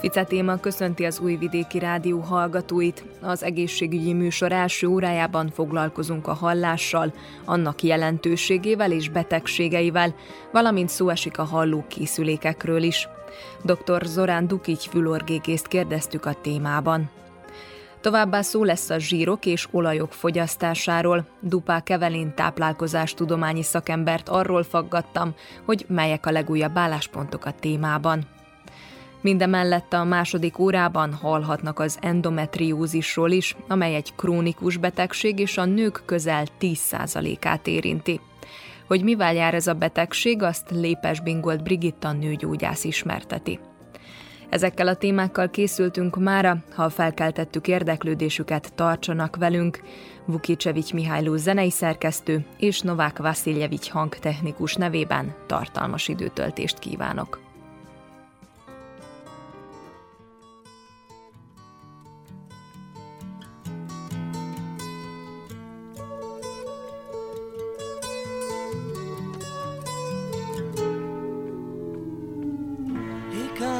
Fice téma köszönti az Újvidéki Rádió hallgatóit. Az egészségügyi műsor első órájában foglalkozunk a hallással, annak jelentőségével és betegségeivel, valamint szó esik a hallókészülékekről is. Dr. Zorán Dukics fülorgégészt kérdeztük a témában. Továbbá szó lesz a zsírok és olajok fogyasztásáról. Dupá Kevelin táplálkozástudományi szakembert arról faggattam, hogy melyek a legújabb álláspontok a témában. Mindemellett a második órában hallhatnak az endometriózisról is, amely egy krónikus betegség és a nők közel 10%-át érinti. Hogy mivel jár ez a betegség, azt Lépes Bingolt Brigitta nőgyógyász ismerteti. Ezekkel a témákkal készültünk mára, ha felkeltettük érdeklődésüket, tartsanak velünk. Vukicsevics Mihályló zenei szerkesztő és Novák Vasiljevics hangtechnikus nevében tartalmas időtöltést kívánok.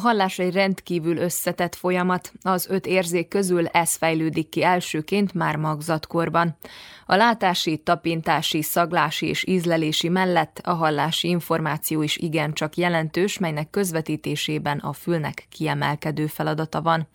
Hallás egy rendkívül összetett folyamat, az öt érzék közül ez fejlődik ki elsőként már magzatkorban. A látási, tapintási, szaglási és ízlelési mellett a hallási információ is igencsak jelentős, melynek közvetítésében a fülnek kiemelkedő feladata van.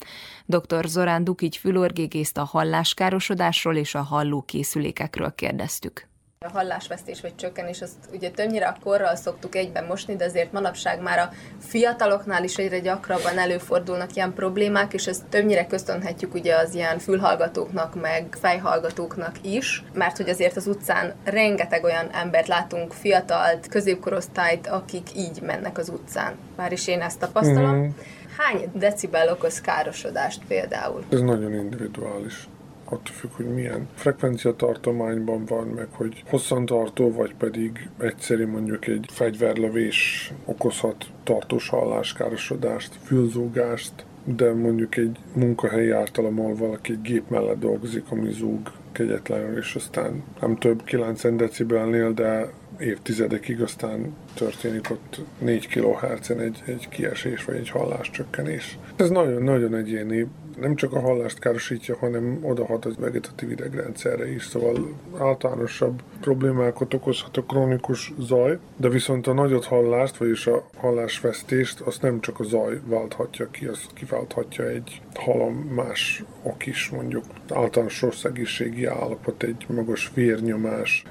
Dr. Zorán Dukics fülorgégészt a halláskárosodásról és a hallókészülékekről kérdeztük. A hallásvesztés vagy csökkenés, azt ugye többnyire a korral szoktuk egyben mosni, de azért manapság már a fiataloknál is egyre gyakrabban előfordulnak ilyen problémák, és ezt többnyire köszönhetjük ugye az ilyen fülhallgatóknak, meg fejhallgatóknak is, mert hogy azért az utcán rengeteg olyan embert látunk, fiatalt, középkorosztályt, akik így mennek az utcán. Már is én ezt tapasztalom. Mm. Hány decibel okoz károsodást például? Ez nagyon individuális attól függ, hogy milyen frekvencia tartományban van, meg hogy hosszantartó, vagy pedig egyszerű mondjuk egy fegyverlövés okozhat tartós halláskárosodást, fülzúgást, de mondjuk egy munkahelyi ártalom, ahol valaki egy gép mellett dolgozik, ami zúg kegyetlenül, és aztán nem több 9 decibelnél, de évtizedekig aztán történik ott 4 kHz-en egy, egy kiesés vagy egy halláscsökkenés. Ez nagyon-nagyon egyéni, nem csak a hallást károsítja, hanem odahat az vegetatív idegrendszerre is, szóval általánosabb problémákat okozhat a krónikus zaj, de viszont a nagyot hallást, vagyis a hallásvesztést, azt nem csak a zaj válthatja ki, az kiválthatja egy halom más ok is, mondjuk általános rossz állapot, egy magas vérnyomás,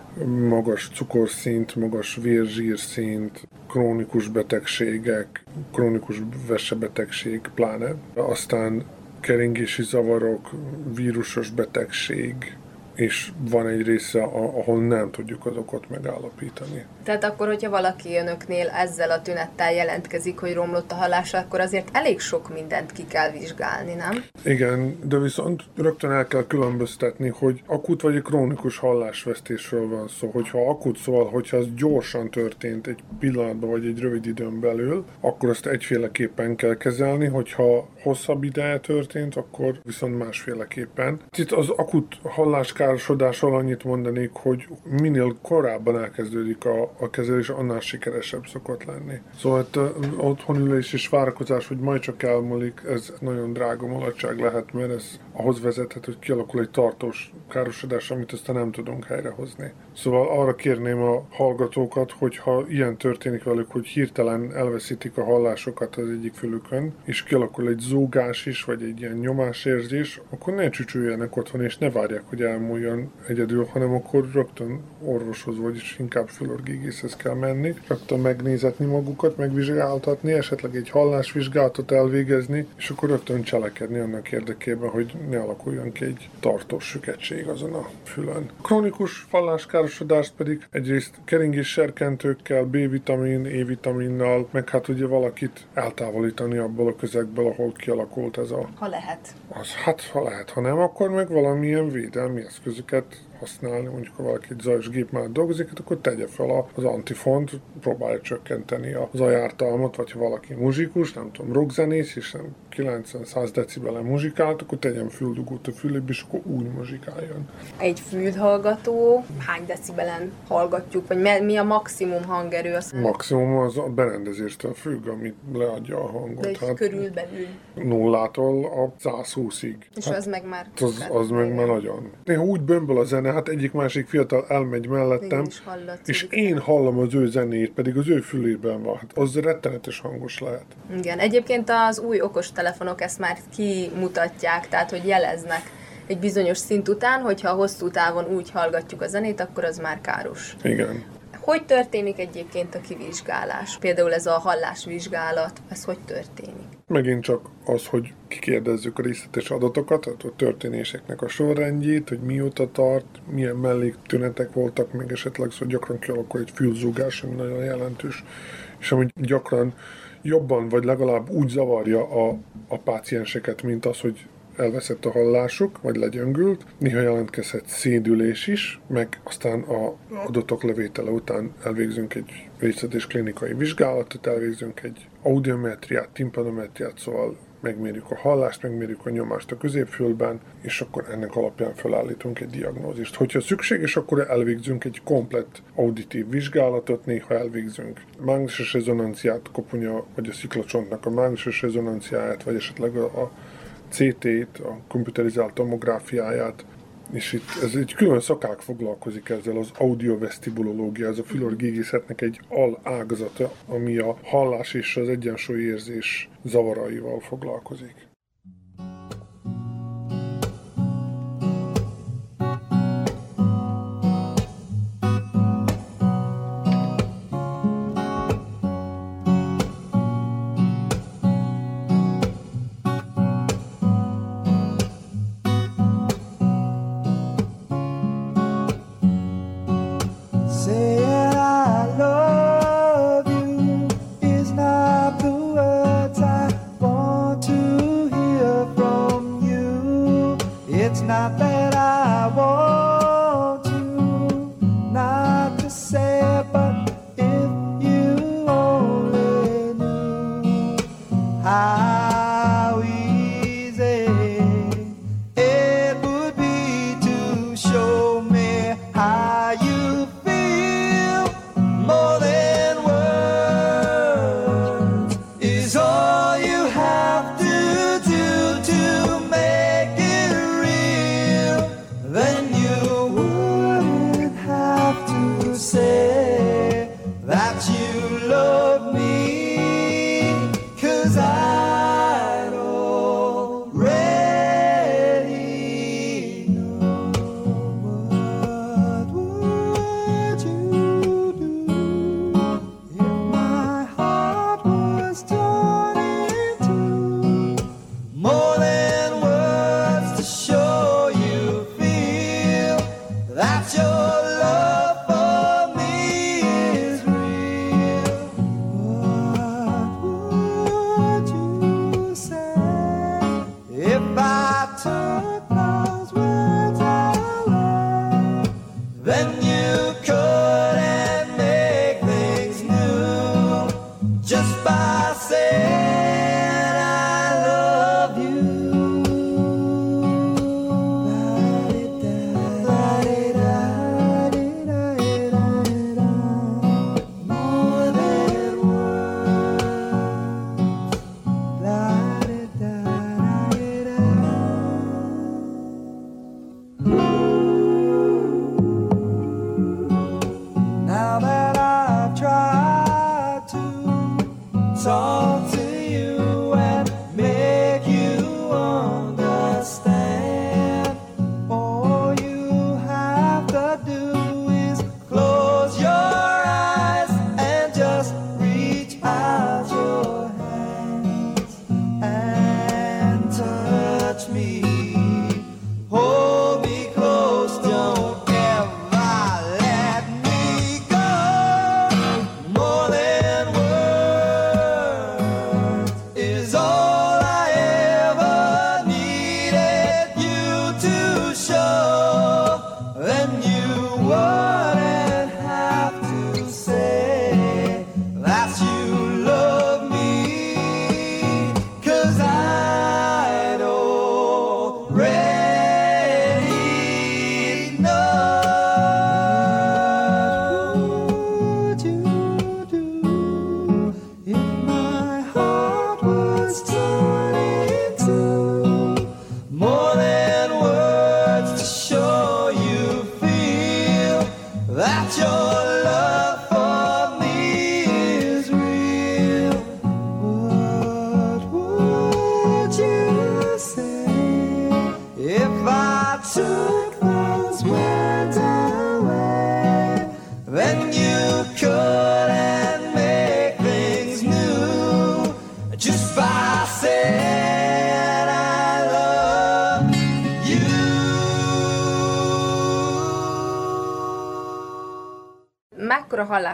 magas cukorszint, magas vérzsírszint, krónikus betegségek, krónikus vesebetegség pláne. Aztán keringési zavarok, vírusos betegség, és van egy része, ahol nem tudjuk az okot megállapítani. Tehát akkor, hogyha valaki önöknél ezzel a tünettel jelentkezik, hogy romlott a hallása, akkor azért elég sok mindent ki kell vizsgálni, nem? Igen, de viszont rögtön el kell különböztetni, hogy akut vagy egy krónikus hallásvesztésről van szó. Hogyha akut, szóval, hogyha az gyorsan történt egy pillanatban vagy egy rövid időn belül, akkor azt egyféleképpen kell kezelni, hogyha hosszabb ideje történt, akkor viszont másféleképpen. Itt az akut halláskárosodással annyit mondanék, hogy minél korábban elkezdődik a, a kezelés, annál sikeresebb szokott lenni. Szóval itt otthonülés és várakozás, hogy majd csak elmúlik, ez nagyon drága mulatság lehet, mert ez ahhoz vezethet, hogy kialakul egy tartós károsodás, amit aztán nem tudunk helyrehozni. Szóval arra kérném a hallgatókat, hogy ha ilyen történik velük, hogy hirtelen elveszítik a hallásokat az egyik fülükön, és kialakul egy zúgás is, vagy egy ilyen nyomásérzés, akkor ne csücsüljenek otthon, és ne várják, hogy elmúljon egyedül, hanem akkor rögtön orvoshoz, vagyis inkább fülorgégészhez kell menni, rögtön megnézetni magukat, megvizsgáltatni, esetleg egy hallásvizsgálatot elvégezni, és akkor rögtön cselekedni annak érdekében, hogy ne alakuljon ki egy tartós süketség azon a fülön. Krónikus halláskárosodást pedig egyrészt keringés serkentőkkel, B-vitamin, E-vitaminnal, meg hát ugye valakit eltávolítani abból a közegből, ahol kialakult ez a... Ha lehet. Az, hát ha lehet, ha nem, akkor meg valamilyen védelmi eszközöket használni, mondjuk ha valaki egy zajos gép már dolgozik, hát akkor tegye fel az antifont, próbálja csökkenteni a zajártalmat, vagy ha valaki muzsikus, nem tudom, rockzenész, és nem 90-100 decibelen muzsikált, akkor tegyen füldugót a fülébe, és akkor úgy muzsikáljon. Egy fülhallgató hány decibelen hallgatjuk, vagy mi a maximum hangerő? Az maximum az a berendezéstől függ, amit leadja a hangot. De hát körülbelül. Nullától a 120-ig. És hát az meg már... Az, az meg már nagyon. Néha úgy bömböl a zene, hát egyik-másik fiatal elmegy mellettem, és én hallom az ő zenét, pedig az ő fülében van. Hát az rettenetes hangos lehet. Igen, egyébként az új okostelefonok ezt már kimutatják, tehát hogy jeleznek egy bizonyos szint után, hogyha hosszú távon úgy hallgatjuk a zenét, akkor az már káros. Igen. Hogy történik egyébként a kivizsgálás? Például ez a hallásvizsgálat, ez hogy történik? Megint csak az, hogy kikérdezzük a részletes adatokat, a történéseknek a sorrendjét, hogy mióta tart, milyen melléktünetek voltak, meg esetleg szó szóval gyakran kialakul egy fülzúgás, ami nagyon jelentős, és ami gyakran jobban, vagy legalább úgy zavarja a, a pácienseket, mint az, hogy elveszett a hallásuk, vagy legyöngült. Néha jelentkezhet szédülés is, meg aztán a adatok levétele után elvégzünk egy részletes klinikai vizsgálatot, elvégzünk egy audiometriát, timpanometriát, szóval megmérjük a hallást, megmérjük a nyomást a középfülben, és akkor ennek alapján felállítunk egy diagnózist. Hogyha szükséges, akkor elvégzünk egy komplett auditív vizsgálatot, néha elvégzünk mágneses rezonanciát, koponya vagy a sziklacsontnak a mágneses rezonanciáját, vagy esetleg a, a CT-t, a komputerizált tomográfiáját, és itt ez egy külön szakák foglalkozik ezzel, az audiovesztibulológia, ez a fülorgégészetnek egy alágazata, ami a hallás és az egyensúlyérzés zavaraival foglalkozik.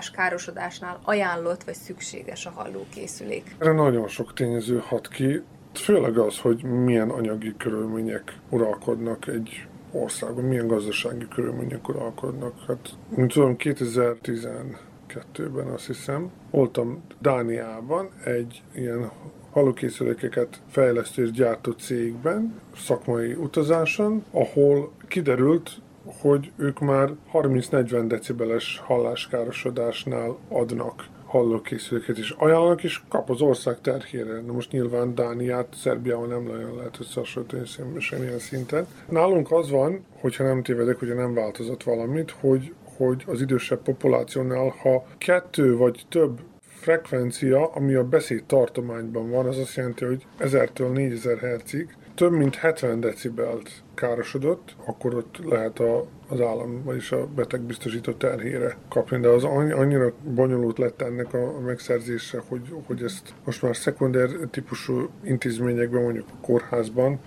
Mekkora halláskárosodásnál ajánlott vagy szükséges a hallókészülék? Erre nagyon sok tényező hat ki, főleg az, hogy milyen anyagi körülmények uralkodnak egy országon, milyen gazdasági körülmények uralkodnak. Hát, mint tudom, 2012-ben azt hiszem, voltam Dániában egy ilyen hallókészülékeket fejlesztő és gyártó cégben, szakmai utazáson, ahol kiderült, hogy ők már 30-40 decibeles halláskárosodásnál adnak hallókészüléket is ajánlanak, és kap az ország terhére. Na most nyilván Dániát Szerbiával nem nagyon lehet összehasonlítani sem- semmilyen szinten. Nálunk az van, hogyha nem tévedek, hogyha nem változott valamit, hogy, hogy az idősebb populációnál, ha kettő vagy több frekvencia, ami a beszéd tartományban van, az azt jelenti, hogy 1000-től 4000 Hz-ig több mint 70 decibelt károsodott, akkor ott lehet a, az állam, vagyis a beteg biztosító terhére kapni, de az annyi- annyira bonyolult lett ennek a megszerzése, hogy, hogy ezt most már szekunder típusú intézményekben, mondjuk a kórházban,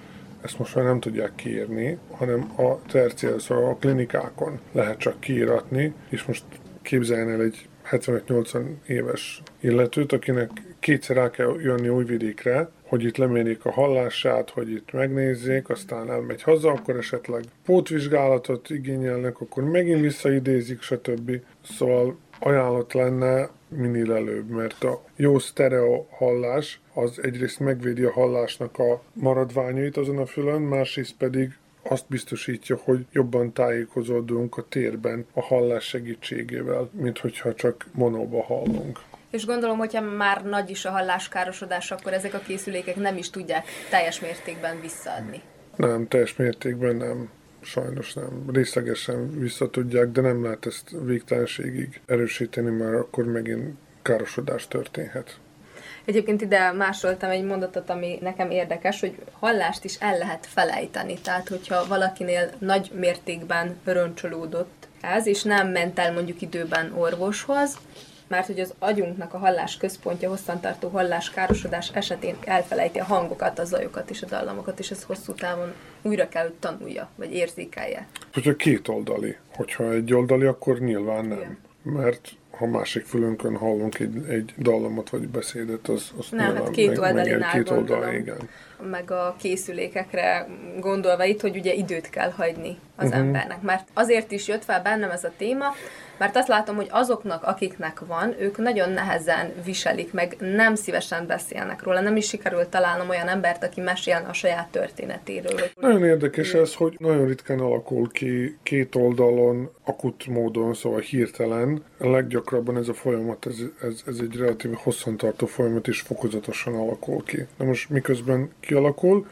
ezt most már nem tudják kiírni, hanem a terciál, szóval a klinikákon lehet csak kiíratni, és most képzeljen el egy 75-80 éves illetőt, akinek kétszer el kell jönni újvidékre, hogy itt lemérjék a hallását, hogy itt megnézzék, aztán elmegy haza, akkor esetleg pótvizsgálatot igényelnek, akkor megint visszaidézik, stb. Szóval ajánlott lenne minél előbb, mert a jó sztereo hallás az egyrészt megvédi a hallásnak a maradványait azon a fülön, másrészt pedig azt biztosítja, hogy jobban tájékozódunk a térben a hallás segítségével, mint hogyha csak monóba hallunk. És gondolom, hogyha már nagy is a halláskárosodás, akkor ezek a készülékek nem is tudják teljes mértékben visszaadni. Nem, teljes mértékben nem. Sajnos nem. Részlegesen visszatudják, de nem lehet ezt végtelenségig erősíteni, mert akkor megint károsodás történhet. Egyébként ide másoltam egy mondatot, ami nekem érdekes, hogy hallást is el lehet felejteni. Tehát, hogyha valakinél nagy mértékben röncsolódott ez, és nem ment el mondjuk időben orvoshoz, mert hogy az agyunknak a hallás központja hosszantartó halláskárosodás esetén elfelejti a hangokat, a zajokat és a dallamokat, és ez hosszú távon újra kell, hogy tanulja, vagy érzékelje. Hogyha két oldali. Hogyha egy oldali, akkor nyilván nem. Igen. Mert ha másik fülünkön hallunk egy, egy dallamot vagy beszédet, az, az Nem, hát két meg- oldalinál két gondolom. igen. meg a készülékekre gondolva itt, hogy ugye időt kell hagyni az uh-huh. embernek. Mert azért is jött fel bennem ez a téma, mert azt látom, hogy azoknak, akiknek van, ők nagyon nehezen viselik, meg nem szívesen beszélnek róla. Nem is sikerült találnom olyan embert, aki mesélne a saját történetéről. Nagyon érdekes ez, hogy nagyon ritkán alakul ki két oldalon, akut módon, szóval hirtelen. A leggyakrabban ez a folyamat, ez, ez, ez egy relatív hosszantartó folyamat, és fokozatosan alakul ki. Na most miközben kialakul,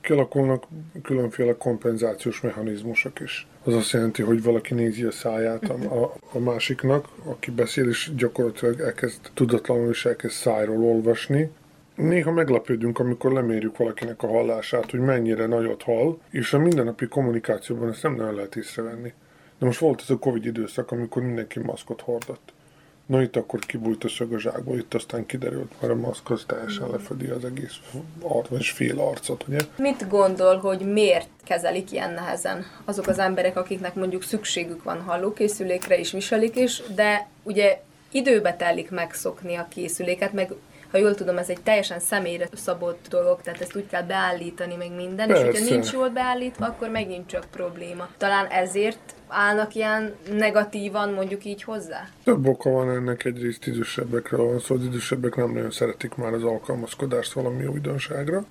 kialakulnak különféle kompenzációs mechanizmusok is. Az azt jelenti, hogy valaki nézi a száját a, a, másiknak, aki beszél, és gyakorlatilag elkezd tudatlanul is elkezd szájról olvasni, Néha meglepődünk, amikor lemérjük valakinek a hallását, hogy mennyire nagyot hall, és a mindennapi kommunikációban ezt nem nagyon lehet észrevenni. De most volt ez a Covid időszak, amikor mindenki maszkot hordott. Na itt akkor kibújt a szög a zsákból, itt aztán kiderült, mert a maszk az teljesen lefedi az egész arc, vagy fél arcot, ugye? Mit gondol, hogy miért kezelik ilyen nehezen azok az emberek, akiknek mondjuk szükségük van hallókészülékre és viselik is, de ugye időbe telik megszokni a készüléket, meg ha jól tudom, ez egy teljesen személyre szabott dolog, tehát ezt úgy kell beállítani, meg minden, és Persze. hogyha nincs jól beállítva, akkor megint csak probléma. Talán ezért állnak ilyen negatívan mondjuk így hozzá? Több oka van ennek, egyrészt idősebbekre van szó, az idősebbek nem nagyon szeretik már az alkalmazkodást valami újdonságra.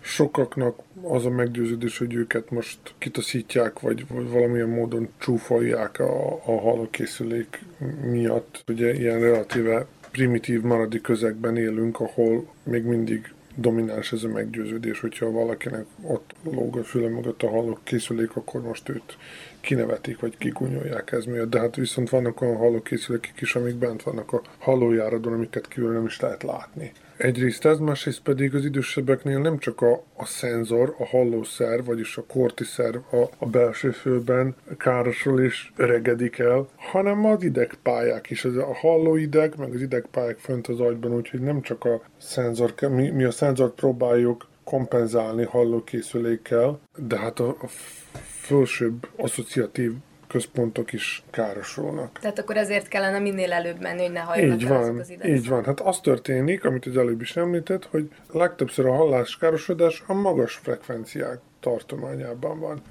Sokaknak az a meggyőződés, hogy őket most kitaszítják, vagy, vagy valamilyen módon csúfolják a, a hallókészülék miatt. Ugye ilyen relatíve primitív maradi közegben élünk, ahol még mindig domináns ez a meggyőződés, hogyha valakinek ott lóg a füle mögött a hallókészülék, akkor most őt kinevetik, vagy kigunyolják ez miatt. De hát viszont vannak olyan hallókészülékek is, amik bent vannak a hallójáradon, amiket kívül nem is lehet látni. Egyrészt ez, másrészt pedig az idősebbeknél nem csak a, a szenzor, a hallószerv, vagyis a kortiszerv a, a belső fülben károsul és öregedik el, hanem az idegpályák is. Ez a hallóideg, meg az idegpályák fönt az agyban, úgyhogy nem csak a szenzor, mi, mi a szenzort próbáljuk kompenzálni hallókészülékkel, de hát a, a felsőbb asszociatív központok is károsulnak. Tehát akkor ezért kellene minél előbb menni, hogy ne halljanak Így van, az idegszak. így van. Hát az történik, amit az előbb is említett, hogy legtöbbször a halláskárosodás a magas frekvenciák tartományában van.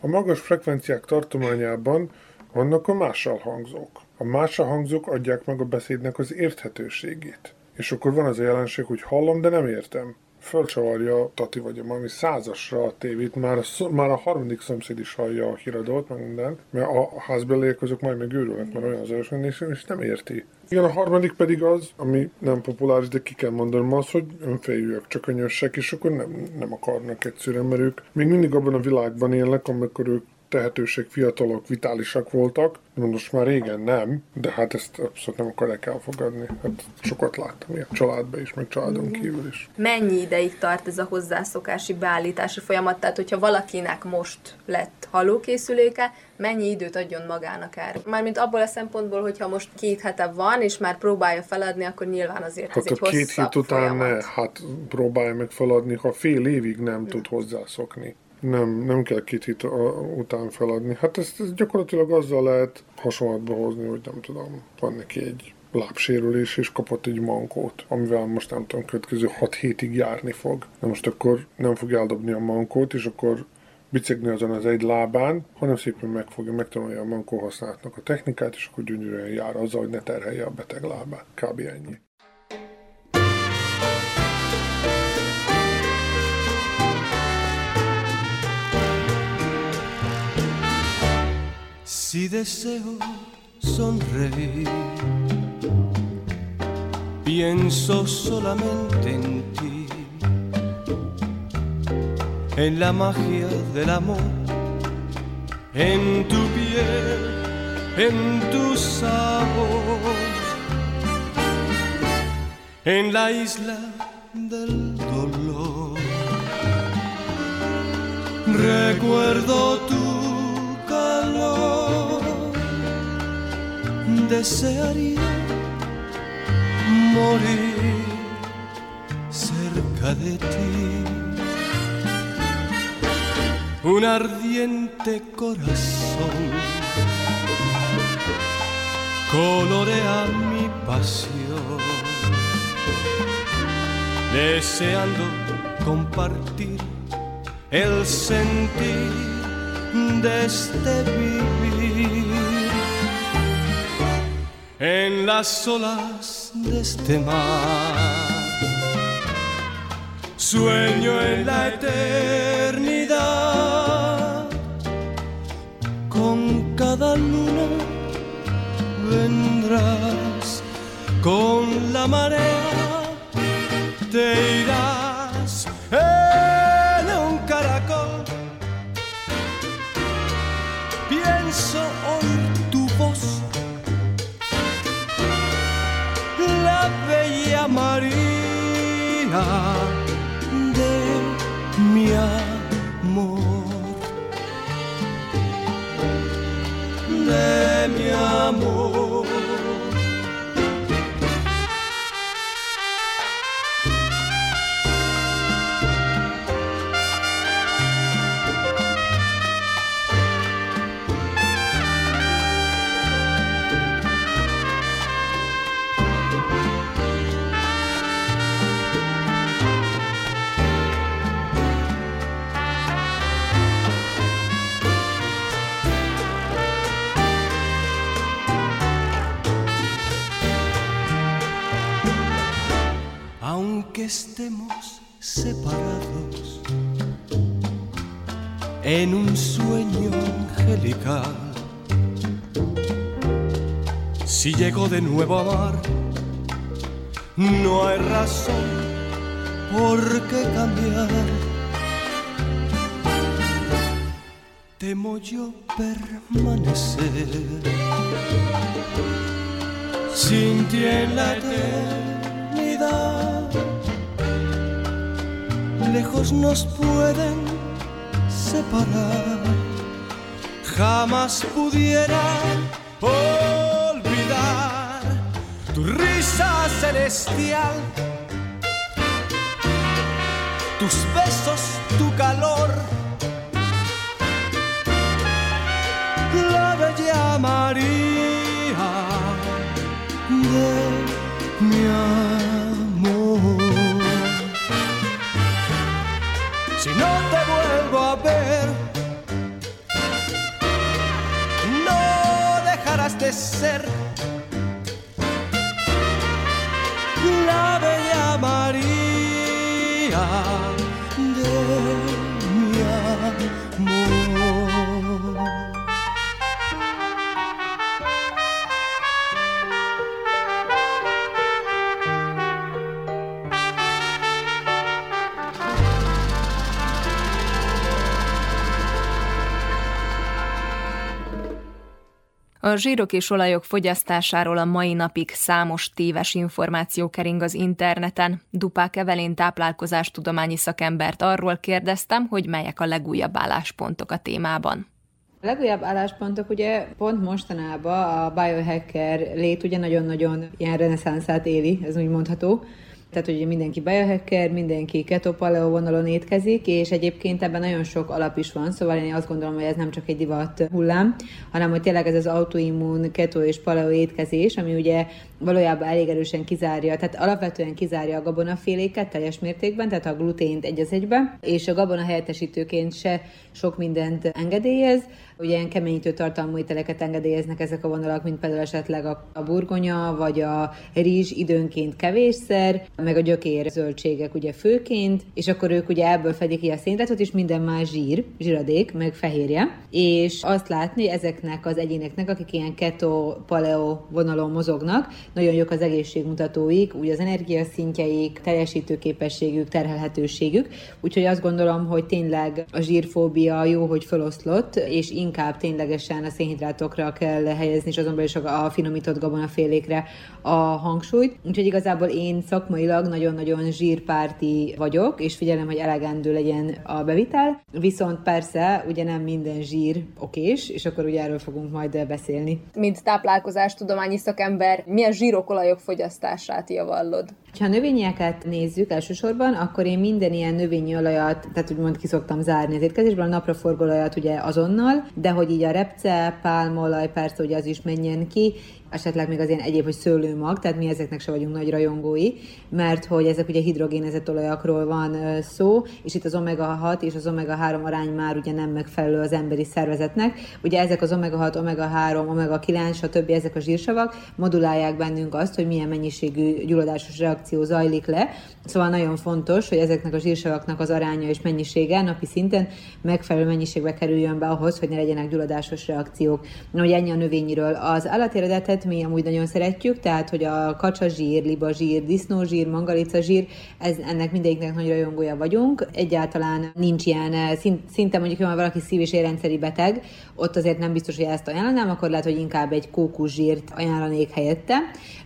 A magas frekvenciák tartományában vannak a mással hangzók. A mással hangzók adják meg a beszédnek az érthetőségét. És akkor van az a jelenség, hogy hallom, de nem értem. Fölcsavarja Tati vagy a mami százasra a tévét, már a, már a harmadik szomszéd is hallja a híradót, meg minden, mert a házbeliek azok majd meg őrülnek, mert olyan zajos és, és nem érti. Igen, a harmadik pedig az, ami nem populáris, de ki kell mondanom az, hogy önfejűek, csak könyösek, és akkor nem, nem akarnak egyszerűen, mert ők még mindig abban a világban élnek, amikor ők tehetőség, fiatalok, vitálisak voltak, most már régen nem, de hát ezt abszolút nem akarják elfogadni. Hát sokat láttam ilyen családban is, meg családon kívül is. Mennyi ideig tart ez a hozzászokási beállítási folyamat? Tehát, hogyha valakinek most lett hallókészüléke, mennyi időt adjon magának erre? Mármint abból a szempontból, hogyha most két hete van, és már próbálja feladni, akkor nyilván azért ez Hát egy a két hét után folyamat. ne, hát próbálja meg feladni, ha fél évig nem tud hozzászokni. Nem, nem kell két hét a- után feladni. Hát ezt, ezt gyakorlatilag azzal lehet hasonlatba hozni, hogy nem tudom, van neki egy lábsérülés, és kapott egy mankót, amivel most nem tudom, következő 6 hétig járni fog. Na most akkor nem fog eldobni a mankót, és akkor bicegni azon az egy lábán, hanem szépen meg fogja megtanulni a mankó használatnak a technikát, és akkor gyönyörűen jár azzal, hogy ne terhelje a beteg lábát. Kb. ennyi. Si deseo sonreír, pienso solamente en ti, en la magia del amor, en tu piel, en tu sabor, en la isla del dolor. Recuerdo tu calor desearía morir cerca de ti. Un ardiente corazón colorea mi pasión, deseando compartir el sentir de este vivir en las olas de este mar. Sueño en la eternidad, con cada luna vendrás, con la marea te irás aunque estemos separados en un sueño angelical. Si llego de nuevo a amar, no hay razón por qué cambiar. Temo yo permanecer sin ti en la eternidad. Lejos nos pueden separar, jamás pudiera olvidar tu risa celestial, tus besos, tu calor. La bella María de ser A zsírok és olajok fogyasztásáról a mai napig számos téves információ kering az interneten. Dupák Evelén táplálkozástudományi szakembert arról kérdeztem, hogy melyek a legújabb álláspontok a témában. A legújabb álláspontok ugye pont mostanában a biohacker lét ugye nagyon-nagyon ilyen reneszánszát éli, ez úgy mondható. Tehát, hogy mindenki biohacker, mindenki keto paleo vonalon étkezik, és egyébként ebben nagyon sok alap is van, szóval én azt gondolom, hogy ez nem csak egy divat hullám, hanem hogy tényleg ez az autoimmun, keto és paleo étkezés, ami ugye valójában elég erősen kizárja, tehát alapvetően kizárja a gabonaféléket teljes mértékben, tehát a glutént egy az egybe, és a gabona helyettesítőként se sok mindent engedélyez, ugye ilyen keményítő tartalmú ételeket engedélyeznek ezek a vonalak, mint például esetleg a, a burgonya, vagy a rizs időnként kevésszer, meg a gyökér zöldségek ugye főként, és akkor ők ugye ebből fedik ki a szénhidrátot, és minden más zsír, zsíradék, meg fehérje, és azt látni ezeknek az egyéneknek, akik ilyen keto, paleo vonalon mozognak, nagyon jók az egészségmutatóik, úgy az energiaszintjeik, teljesítőképességük, terhelhetőségük, úgyhogy azt gondolom, hogy tényleg a zsírfóbia jó, hogy feloszlott, és inkább ténylegesen a szénhidrátokra kell helyezni, és azonban is a finomított gabonafélékre a hangsúlyt. Úgyhogy igazából én szakmailag szakmailag nagyon-nagyon zsírpárti vagyok, és figyelem, hogy elegendő legyen a bevitel, viszont persze ugye nem minden zsír okés, és akkor ugye erről fogunk majd beszélni. Mint táplálkozás tudományi szakember, milyen zsírokolajok fogyasztását javallod? Ha a növényeket nézzük elsősorban, akkor én minden ilyen növényi olajat, tehát úgymond ki szoktam zárni az étkezésből, a napraforgóolajat ugye azonnal, de hogy így a repce, pálmolaj, persze ugye az is menjen ki, esetleg még az ilyen egyéb, hogy szőlőmag, tehát mi ezeknek se vagyunk nagy rajongói, mert hogy ezek ugye hidrogénezett olajakról van szó, és itt az omega-6 és az omega-3 arány már ugye nem megfelelő az emberi szervezetnek. Ugye ezek az omega-6, omega-3, omega-9, stb. ezek a zsírsavak modulálják bennünk azt, hogy milyen mennyiségű gyulladásos reakció zajlik le. Szóval nagyon fontos, hogy ezeknek a zsírsavaknak az aránya és mennyisége napi szinten megfelelő mennyiségbe kerüljön be ahhoz, hogy ne legyenek gyulladásos reakciók. Na, hogy ennyi a növényiről. Az állatéredetet zsírt mi amúgy nagyon szeretjük, tehát hogy a kacsa zsír, liba zsír, disznózsír, mangalica zsír, ez, ennek mindegyiknek nagy rajongója vagyunk. Egyáltalán nincs ilyen, eh, szinte mondjuk, ha valaki szív- és érrendszeri beteg, ott azért nem biztos, hogy ezt ajánlanám, akkor lehet, hogy inkább egy kókuszsírt ajánlanék helyette.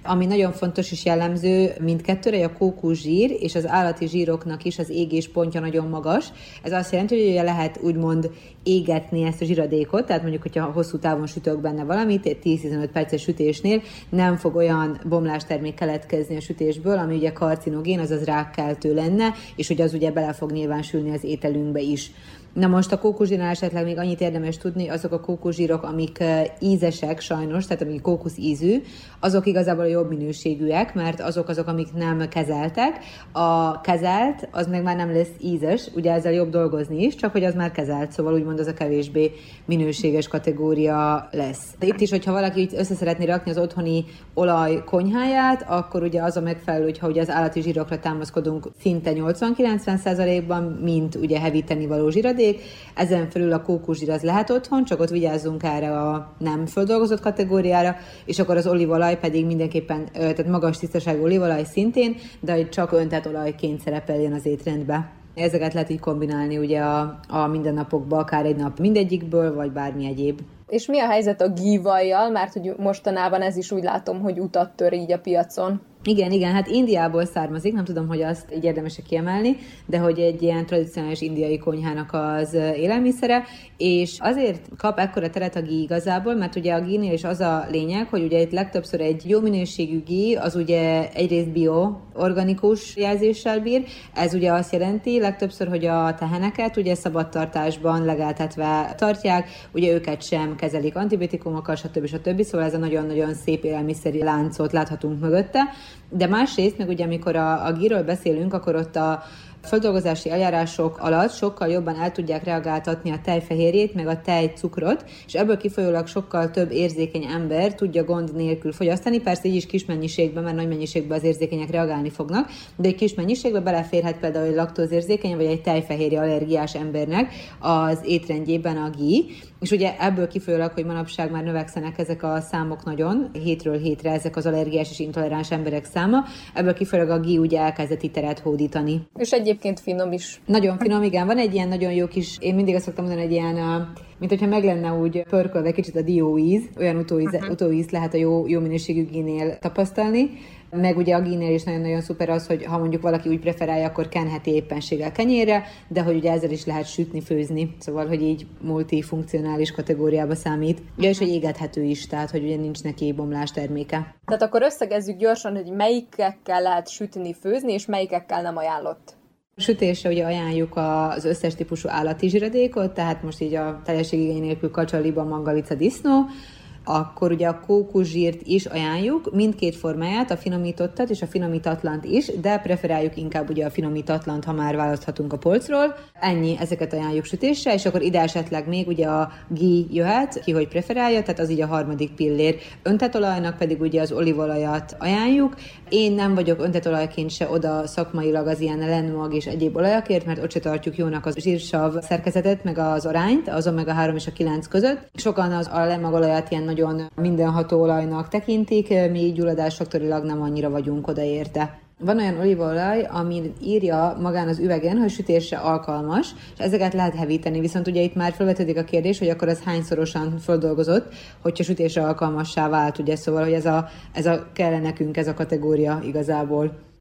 Ami nagyon fontos és jellemző mindkettőre, a kókuszsír és az állati zsíroknak is az égés pontja nagyon magas. Ez azt jelenti, hogy lehet úgymond égetni ezt a zsiradékot, tehát mondjuk, hogyha hosszú távon sütök benne valamit, 10-15 perces sütésnél nem fog olyan bomlástermék keletkezni a sütésből, ami ugye karcinogén, azaz rákkeltő lenne, és hogy az ugye bele fog nyilvánsulni az ételünkbe is. Na most a kókuszsírnál esetleg még annyit érdemes tudni, azok a kókuszsírok, amik ízesek sajnos, tehát amik kókusz ízű, azok igazából a jobb minőségűek, mert azok azok, amik nem kezeltek. A kezelt, az meg már nem lesz ízes, ugye ezzel jobb dolgozni is, csak hogy az már kezelt, szóval úgymond az a kevésbé minőséges kategória lesz. De itt is, hogyha valaki itt össze szeretné rakni az otthoni olaj konyháját, akkor ugye az a megfelelő, hogyha ugye az állati zsírokra támaszkodunk szinte 80-90%-ban, mint ugye hevíteni való zsíradék, hulladék, ezen felül a kókuszsír az lehet otthon, csak ott vigyázzunk erre a nem földolgozott kategóriára, és akkor az olívolaj pedig mindenképpen, tehát magas tisztaságú olívolaj szintén, de hogy csak öntett olajként szerepeljen az étrendbe. Ezeket lehet így kombinálni ugye a, a mindennapokba, akár egy nap mindegyikből, vagy bármi egyéb. És mi a helyzet a gívajjal, mert hogy mostanában ez is úgy látom, hogy utat tör így a piacon. Igen, igen, hát Indiából származik, nem tudom, hogy azt így érdemes kiemelni, de hogy egy ilyen tradicionális indiai konyhának az élelmiszere, és azért kap ekkora teret a gí igazából, mert ugye a gínél is az a lényeg, hogy ugye itt legtöbbször egy jó minőségű gí, az ugye egyrészt bio, organikus jelzéssel bír, ez ugye azt jelenti legtöbbször, hogy a teheneket ugye szabadtartásban legeltetve tartják, ugye őket sem kezelik antibiotikumokkal, stb. stb. Szóval ez a nagyon-nagyon szép élelmiszeri láncot láthatunk mögötte. De másrészt, meg ugye amikor a, a gíről beszélünk, akkor ott a földolgozási eljárások alatt sokkal jobban el tudják reagáltatni a tejfehérjét, meg a tejcukrot, és ebből kifolyólag sokkal több érzékeny ember tudja gond nélkül fogyasztani. Persze így is kis mennyiségben, mert nagy mennyiségben az érzékenyek reagálni fognak, de egy kis mennyiségben beleférhet például egy laktózérzékeny vagy egy tejfehérje allergiás embernek az étrendjében a gí, és ugye ebből kifolyólag, hogy manapság már növekszenek ezek a számok nagyon, hétről hétre ezek az allergiás és intoleráns emberek száma, ebből kifolyólag a gí ugye elkezdett teret hódítani. És egyébként finom is. Nagyon finom, igen. Van egy ilyen nagyon jó kis, én mindig azt szoktam mondani, egy ilyen mint hogyha meg lenne úgy pörkölve kicsit a dióíz, olyan utóíz, uh-huh. utóíz lehet a jó, jó minőségű génél tapasztalni. Meg ugye a gínél is nagyon-nagyon szuper az, hogy ha mondjuk valaki úgy preferálja, akkor kenheti éppenséggel kenyérre, de hogy ugye ezzel is lehet sütni, főzni. Szóval, hogy így multifunkcionális kategóriába számít. Ja, és hogy égethető is, tehát hogy ugye nincs neki bomlás terméke. Tehát akkor összegezzük gyorsan, hogy melyikekkel lehet sütni, főzni, és melyikekkel nem ajánlott. Sütésre ugye ajánljuk az összes típusú állati zsiradékot, tehát most így a teljességigény nélkül kacsa, liba, mangalica, disznó, akkor ugye a kókuszsírt is ajánljuk, mindkét formáját, a finomítottat és a finomítatlant is, de preferáljuk inkább ugye a finomítatlant, ha már választhatunk a polcról. Ennyi, ezeket ajánljuk sütésre, és akkor ide esetleg még ugye a gí jöhet, ki hogy preferálja, tehát az így a harmadik pillér. Öntetolajnak pedig ugye az olívolajat ajánljuk. Én nem vagyok öntetolajként se oda szakmailag az ilyen lenmag és egyéb olajakért, mert ott se tartjuk jónak az zsírsav szerkezetet, meg az arányt, az omega 3 és a 9 között. Sokan az a lenmagolajat ilyen nagyon mindenható olajnak tekintik, mi gyulladásfaktorilag nem annyira vagyunk odaérte. Van olyan olívaolaj, ami írja magán az üvegen, hogy sütésre alkalmas, és ezeket lehet hevíteni, viszont ugye itt már felvetődik a kérdés, hogy akkor ez hányszorosan földolgozott, hogyha sütésre alkalmassá vált, ugye, szóval, hogy ez a, ez a kell nekünk ez a kategória igazából.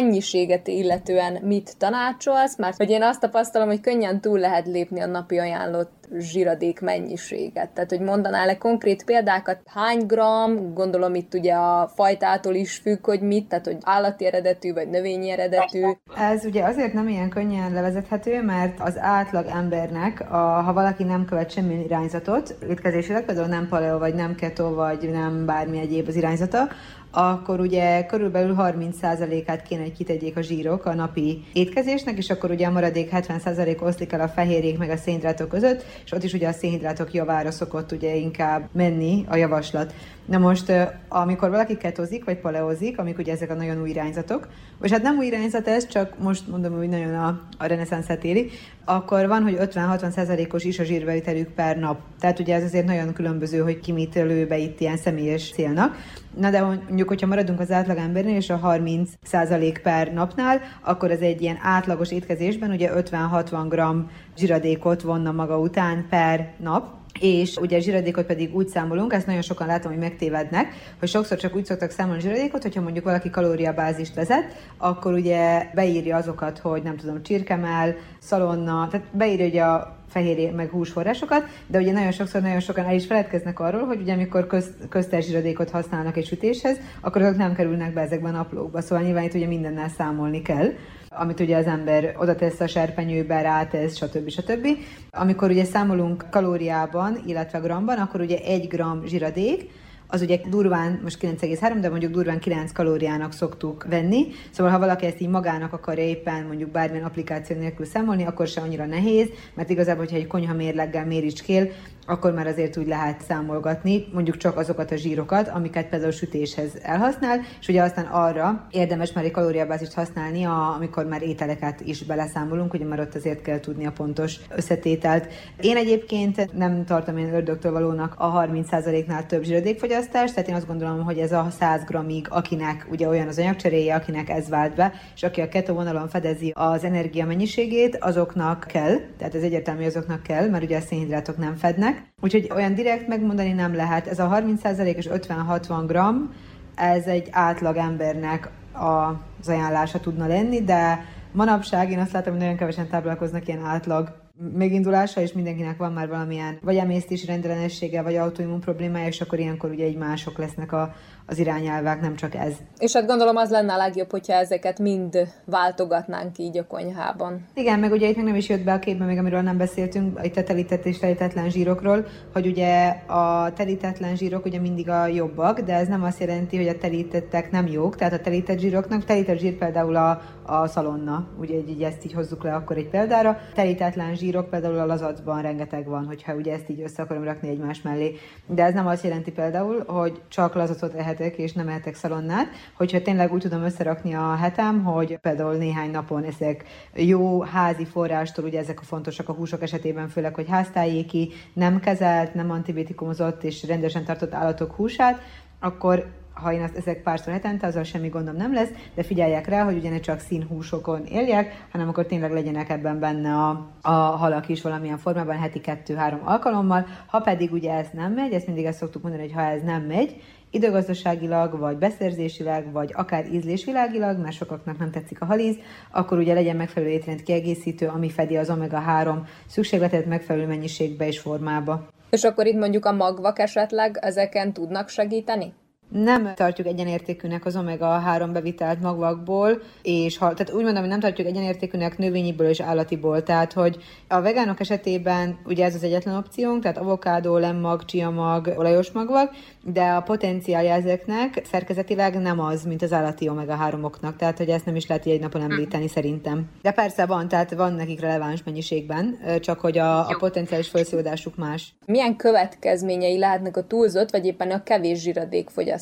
Mennyiséget illetően mit tanácsolsz, mert hogy én azt tapasztalom, hogy könnyen túl lehet lépni a napi ajánlott zsiradék mennyiséget. Tehát, hogy mondanál-e konkrét példákat, hány gram, gondolom itt ugye a fajtától is függ, hogy mit, tehát, hogy állati eredetű vagy növényi eredetű. Ez ugye azért nem ilyen könnyen levezethető, mert az átlag embernek, a, ha valaki nem követ semmi irányzatot, étkezésileg például nem paleo, vagy nem keto, vagy nem bármi egyéb az irányzata, akkor ugye körülbelül 30%-át kéne, hogy kitegyék a zsírok a napi étkezésnek, és akkor ugye a maradék 70% oszlik el a fehérjék meg a szénhidrátok között, és ott is ugye a szénhidrátok javára szokott ugye inkább menni a javaslat. Na most, amikor valaki ketozik, vagy paleozik, amik ugye ezek a nagyon új irányzatok, vagy hát nem új irányzat ez, csak most mondom, hogy nagyon a, a reneszánszát éli, akkor van, hogy 50-60%-os is a zsírbevitelük per nap. Tehát ugye ez azért nagyon különböző, hogy ki mit lő be itt ilyen személyes célnak. Na de mondjuk, hogyha maradunk az átlagembernél és a 30% per napnál, akkor ez egy ilyen átlagos étkezésben ugye 50-60 g zsiradékot vonna maga után per nap, és ugye zsiradékot pedig úgy számolunk, ezt nagyon sokan látom, hogy megtévednek, hogy sokszor csak úgy szoktak számolni zsiradékot, hogyha mondjuk valaki kalóriabázist vezet, akkor ugye beírja azokat, hogy nem tudom, csirkemel, szalonna, tehát beírja ugye a fehérje meg húsforrásokat, de ugye nagyon sokszor nagyon sokan el is feledkeznek arról, hogy ugye amikor köz, köztes zsiradékot használnak egy sütéshez, akkor azok nem kerülnek be ezekben a naplókba. Szóval nyilván itt ugye mindennel számolni kell amit ugye az ember oda tesz a serpenyőbe, rátesz, stb. stb. Amikor ugye számolunk kalóriában, illetve gramban, akkor ugye egy gram zsiradék, az ugye durván, most 9,3, de mondjuk durván 9 kalóriának szoktuk venni. Szóval ha valaki ezt így magának akarja éppen mondjuk bármilyen applikáció nélkül számolni, akkor se annyira nehéz, mert igazából, hogyha egy konyha mérleggel méricskél, akkor már azért úgy lehet számolgatni, mondjuk csak azokat a zsírokat, amiket például sütéshez elhasznál, és ugye aztán arra érdemes már egy kalóriabázist használni, amikor már ételeket is beleszámolunk, ugye már ott azért kell tudni a pontos összetételt. Én egyébként nem tartom én ördögtől valónak a 30%-nál több zsíradékfogyasztást, tehát én azt gondolom, hogy ez a 100 g akinek ugye olyan az anyagcseréje, akinek ez vált be, és aki a keto vonalon fedezi az energia mennyiségét, azoknak kell, tehát ez egyértelmű, azoknak kell, mert ugye a szénhidrátok nem fednek, Úgyhogy olyan direkt megmondani nem lehet. Ez a 30% és 50-60 gram, ez egy átlag embernek az ajánlása tudna lenni, de manapság én azt látom, hogy nagyon kevesen táplálkoznak ilyen átlag megindulása, és mindenkinek van már valamilyen vagy emésztési rendellenessége, vagy autoimmun problémája, és akkor ilyenkor ugye egy mások lesznek a, az irányelvek, nem csak ez. És hát gondolom az lenne a legjobb, hogyha ezeket mind váltogatnánk így a konyhában. Igen, meg ugye itt még nem is jött be a képbe, még amiről nem beszéltünk, itt a telített és telítetlen zsírokról, hogy ugye a telítetlen zsírok ugye mindig a jobbak, de ez nem azt jelenti, hogy a telítettek nem jók, tehát a telített zsíroknak, telített zsír például a, a szalonna, ugye így ezt így hozzuk le akkor egy példára, telítetlen zsírok például a lazacban rengeteg van, hogyha ugye ezt így össze akarom rakni egymás mellé. De ez nem azt jelenti például, hogy csak lazacot ehetek és nem ehetek szalonnát, hogyha tényleg úgy tudom összerakni a hetem, hogy például néhány napon eszek jó házi forrástól, ugye ezek a fontosak a húsok esetében, főleg, hogy háztájéki, nem kezelt, nem antibiotikumozott és rendesen tartott állatok húsát, akkor ha én azt ezek párszor hetente, azzal semmi gondom nem lesz, de figyelják rá, hogy ugye ne csak színhúsokon éljek, hanem akkor tényleg legyenek ebben benne a, a halak is valamilyen formában heti kettő-három alkalommal. Ha pedig ugye ez nem megy, ezt mindig ezt szoktuk mondani, hogy ha ez nem megy, időgazdaságilag, vagy beszerzésileg, vagy akár ízlésvilágilag, mert sokaknak nem tetszik a halíz, akkor ugye legyen megfelelő étrend kiegészítő, ami fedi az omega-3 szükségletet megfelelő mennyiségbe és formába. És akkor itt mondjuk a magvak esetleg ezeken tudnak segíteni? Nem tartjuk egyenértékűnek az omega-3 bevitelt magvakból, és ha, tehát úgy mondom, hogy nem tartjuk egyenértékűnek növényiből és állatiból, tehát hogy a vegánok esetében ugye ez az egyetlen opciónk, tehát avokádó, lemmag, csiamag, olajos magvak, de a potenciálja ezeknek szerkezetileg nem az, mint az állati omega-3-oknak, tehát hogy ezt nem is lehet egy napon említeni szerintem. De persze van, tehát van nekik releváns mennyiségben, csak hogy a, a potenciális felszívódásuk más. Milyen következményei lehetnek a túlzott, vagy éppen a kevés zsiradék fogyasztásának?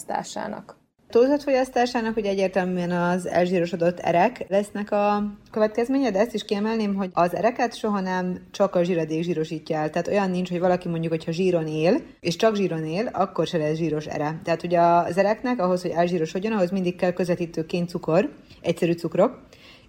Fogyasztásának ugye egyértelműen az elzsírosodott erek lesznek a következménye, de ezt is kiemelném, hogy az ereket soha nem csak a zsíradék zsírosítja el. Tehát olyan nincs, hogy valaki mondjuk, hogyha zsíron él, és csak zsíron él, akkor se lesz zsíros ere. Tehát ugye az ereknek ahhoz, hogy elzsírosodjon, ahhoz mindig kell közvetítőként cukor, egyszerű cukrok,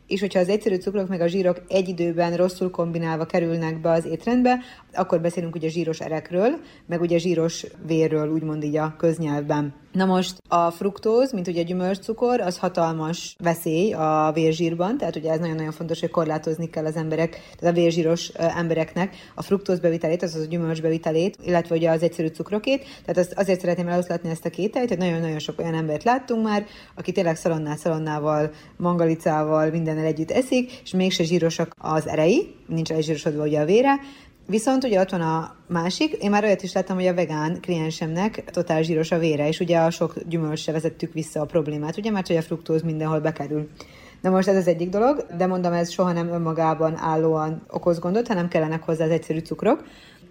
és hogyha az egyszerű cukrok meg a zsírok egy időben rosszul kombinálva kerülnek be az étrendbe, akkor beszélünk ugye zsíros erekről, meg ugye zsíros vérről, úgymond így a köznyelvben. Na most a fruktóz, mint ugye a gyümölcscukor, az hatalmas veszély a vérzsírban, tehát ugye ez nagyon-nagyon fontos, hogy korlátozni kell az emberek, tehát a vérzsíros embereknek a fruktóz bevitelét, azaz a gyümölcs bevitelét, illetve ugye az egyszerű cukrokét. Tehát azt azért szeretném eloszlatni ezt a kételyt, hogy nagyon-nagyon sok olyan embert láttunk már, aki tényleg szalonnál, szalonnával, mangalicával, mindennel együtt eszik, és mégse zsírosak az erei, nincs elzsírosodva ugye a vére, Viszont ugye ott van a másik, én már olyat is láttam, hogy a vegán kliensemnek totál zsíros a vére, és ugye a sok gyümölcsre vezettük vissza a problémát, ugye, mert hogy a fruktóz mindenhol bekerül. Na most ez az egyik dolog, de mondom, ez soha nem önmagában állóan okoz gondot, hanem kellenek hozzá az egyszerű cukrok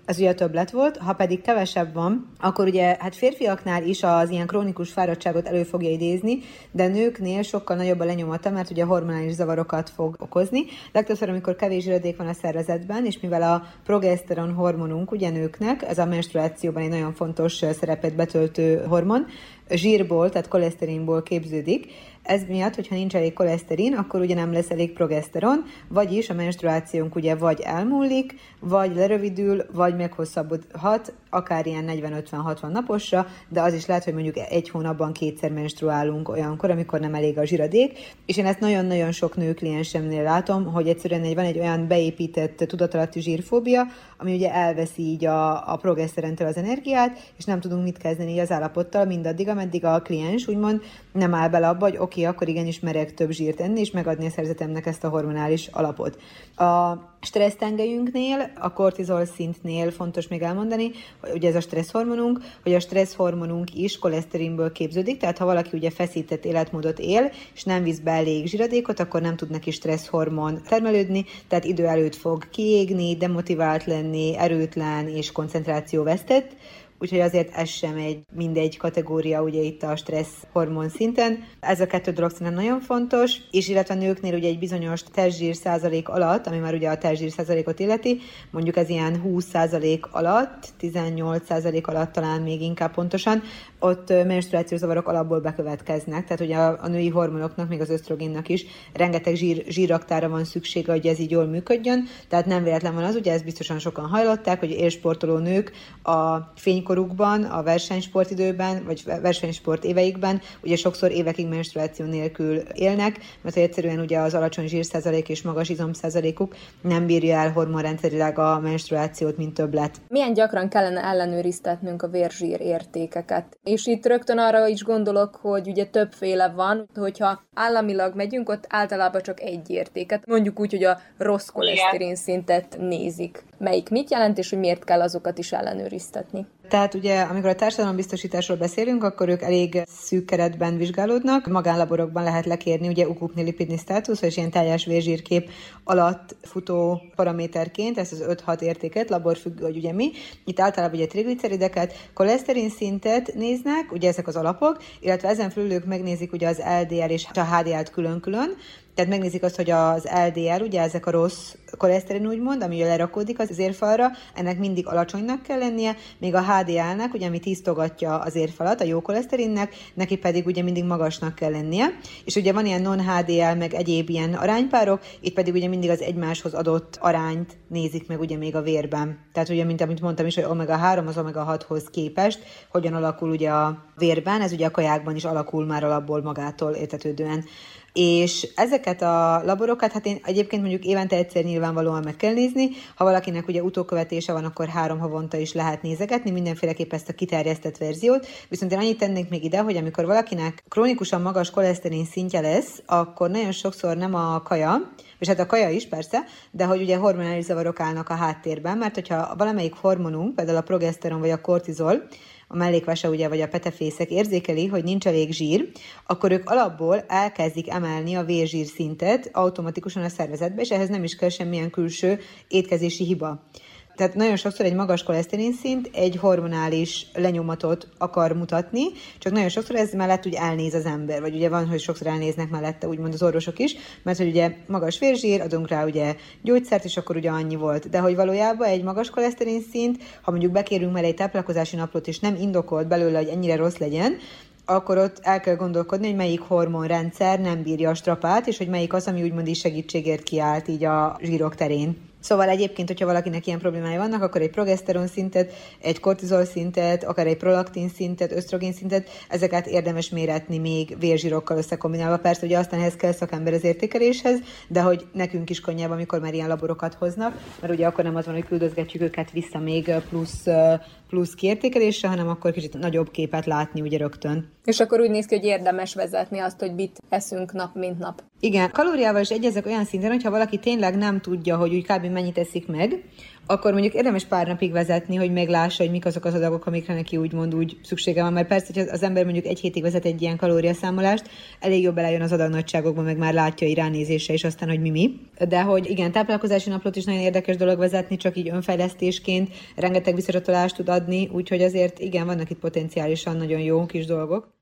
ez ugye többlet volt, ha pedig kevesebb van, akkor ugye hát férfiaknál is az ilyen krónikus fáradtságot elő fogja idézni, de nőknél sokkal nagyobb a lenyomata, mert ugye hormonális zavarokat fog okozni. Legtöbbször, amikor kevés zsíradék van a szervezetben, és mivel a progeszteron hormonunk ugye nőknek, ez a menstruációban egy nagyon fontos szerepet betöltő hormon, zsírból, tehát koleszterinból képződik, ez miatt, hogyha nincs elég koleszterin, akkor ugye nem lesz elég progeszteron, vagyis a menstruációnk ugye vagy elmúlik, vagy lerövidül, vagy meghosszabbodhat, akár ilyen 40-50-60 naposra, de az is lehet, hogy mondjuk egy hónapban kétszer menstruálunk olyankor, amikor nem elég a zsiradék, és én ezt nagyon-nagyon sok nő kliensemnél látom, hogy egyszerűen egy, van egy olyan beépített tudatalatti zsírfóbia, ami ugye elveszi így a, a progeszterentől az energiát, és nem tudunk mit kezdeni az állapottal, mindaddig, ameddig a kliens úgymond nem áll bele abba, hogy oké, okay, akkor igenis merek több zsírt enni, és megadni a szerzetemnek ezt a hormonális alapot. A stressztengelyünknél, a kortizol szintnél fontos még elmondani, ugye ez a stresszhormonunk, hogy a stresszhormonunk is koleszterinből képződik, tehát ha valaki ugye feszített életmódot él, és nem visz be elég zsiradékot, akkor nem tud neki stresszhormon termelődni, tehát idő előtt fog kiégni, demotivált lenni, erőtlen és koncentráció vesztett, úgyhogy azért ez sem egy mindegy kategória ugye itt a stressz hormon szinten. Ez a kettő dolog szerintem nagyon fontos, és illetve a nőknél ugye egy bizonyos testzsír százalék alatt, ami már ugye a testzsír százalékot illeti, mondjuk ez ilyen 20 százalék alatt, 18 százalék alatt talán még inkább pontosan, ott menstruációs zavarok alapból bekövetkeznek, tehát ugye a, a női hormonoknak, még az ösztrogénnak is rengeteg zsír, zsíraktára van szüksége, hogy ez így jól működjön, tehát nem véletlen van az, ugye ezt biztosan sokan hajlották, hogy élsportoló nők a fénykorukban, a versenysportidőben, vagy versenysport éveikben, ugye sokszor évekig menstruáció nélkül élnek, mert egyszerűen ugye az alacsony zsírszázalék és magas izomszázalékuk nem bírja el hormonrendszerileg a menstruációt, mint többlet. Milyen gyakran kellene ellenőriztetnünk a vérzsír értékeket? És itt rögtön arra is gondolok, hogy ugye többféle van, hogyha államilag megyünk, ott általában csak egy értéket. Mondjuk úgy, hogy a rossz koleszterin szintet nézik. Melyik mit jelent, és hogy miért kell azokat is ellenőriztetni? Tehát ugye, amikor a társadalombiztosításról beszélünk, akkor ők elég szűk keretben vizsgálódnak. Magánlaborokban lehet lekérni ugye ukupni lipidni státusz, és ilyen teljes vérzsírkép alatt futó paraméterként, ezt az 5-6 értéket, laborfüggő, hogy ugye mi. Itt általában ugye triglicerideket, koleszterin szintet néznek, ugye ezek az alapok, illetve ezen felül ők megnézik ugye az LDL és a HDL-t külön-külön, tehát megnézik azt, hogy az LDL, ugye ezek a rossz koleszterin úgymond, ami lerakódik az érfalra, ennek mindig alacsonynak kell lennie, még a HDL-nek, ugye ami tisztogatja az érfalat, a jó koleszterinnek, neki pedig ugye mindig magasnak kell lennie. És ugye van ilyen non-HDL, meg egyéb ilyen aránypárok, itt pedig ugye mindig az egymáshoz adott arányt nézik meg ugye még a vérben. Tehát ugye, mint amit mondtam is, hogy omega-3 az omega-6-hoz képest, hogyan alakul ugye a vérben, ez ugye a kajákban is alakul már alapból magától értetődően. És ezeket a laborokat, hát én egyébként mondjuk évente egyszer nyilvánvalóan meg kell nézni, ha valakinek ugye utókövetése van, akkor három havonta is lehet nézegetni, mindenféleképp ezt a kiterjesztett verziót. Viszont én annyit tennék még ide, hogy amikor valakinek krónikusan magas koleszterin szintje lesz, akkor nagyon sokszor nem a kaja, és hát a kaja is persze, de hogy ugye hormonális zavarok állnak a háttérben, mert hogyha valamelyik hormonunk, például a progeszteron vagy a kortizol, a mellékvese ugye, vagy a petefészek érzékeli, hogy nincs elég zsír, akkor ők alapból elkezdik emelni a vérzsír szintet automatikusan a szervezetbe, és ehhez nem is kell semmilyen külső étkezési hiba. Tehát nagyon sokszor egy magas koleszterin szint egy hormonális lenyomatot akar mutatni, csak nagyon sokszor ez mellett úgy elnéz az ember, vagy ugye van, hogy sokszor elnéznek mellette úgymond az orvosok is, mert hogy ugye magas vérzsír, adunk rá ugye gyógyszert, és akkor ugye annyi volt. De hogy valójában egy magas koleszterin szint, ha mondjuk bekérünk mellé egy táplálkozási naplót, és nem indokolt belőle, hogy ennyire rossz legyen, akkor ott el kell gondolkodni, hogy melyik hormonrendszer nem bírja a strapát, és hogy melyik az, ami úgymond is segítségért kiállt így a zsírok terén. Szóval egyébként, hogyha valakinek ilyen problémái vannak, akkor egy progeszteron szintet, egy kortizol szintet, akár egy prolaktin szintet, ösztrogén szintet, ezeket érdemes méretni még vérzsírokkal összekombinálva. Persze, hogy aztán ehhez kell szakember az értékeléshez, de hogy nekünk is könnyebb, amikor már ilyen laborokat hoznak, mert ugye akkor nem az van, hogy küldözgetjük őket vissza még plusz plusz kiértékelésre, hanem akkor kicsit nagyobb képet látni ugye rögtön. És akkor úgy néz ki, hogy érdemes vezetni azt, hogy mit eszünk nap, mint nap. Igen, kalóriával is egyezek olyan szinten, hogyha valaki tényleg nem tudja, hogy úgy kb. Mennyit eszik meg, akkor mondjuk érdemes pár napig vezetni, hogy meglássa, hogy mik azok az adagok, amikre neki úgymond úgy szüksége van. Mert persze, hogy az ember mondjuk egy hétig vezet egy ilyen kalóriaszámolást, elég jobb belejön az adagnagyságokba, meg már látja iránynézése, és aztán, hogy mi mi. De hogy igen, táplálkozási naplót is nagyon érdekes dolog vezetni, csak így önfejlesztésként rengeteg visszacsatolást tud adni, úgyhogy azért igen, vannak itt potenciálisan nagyon jó kis dolgok.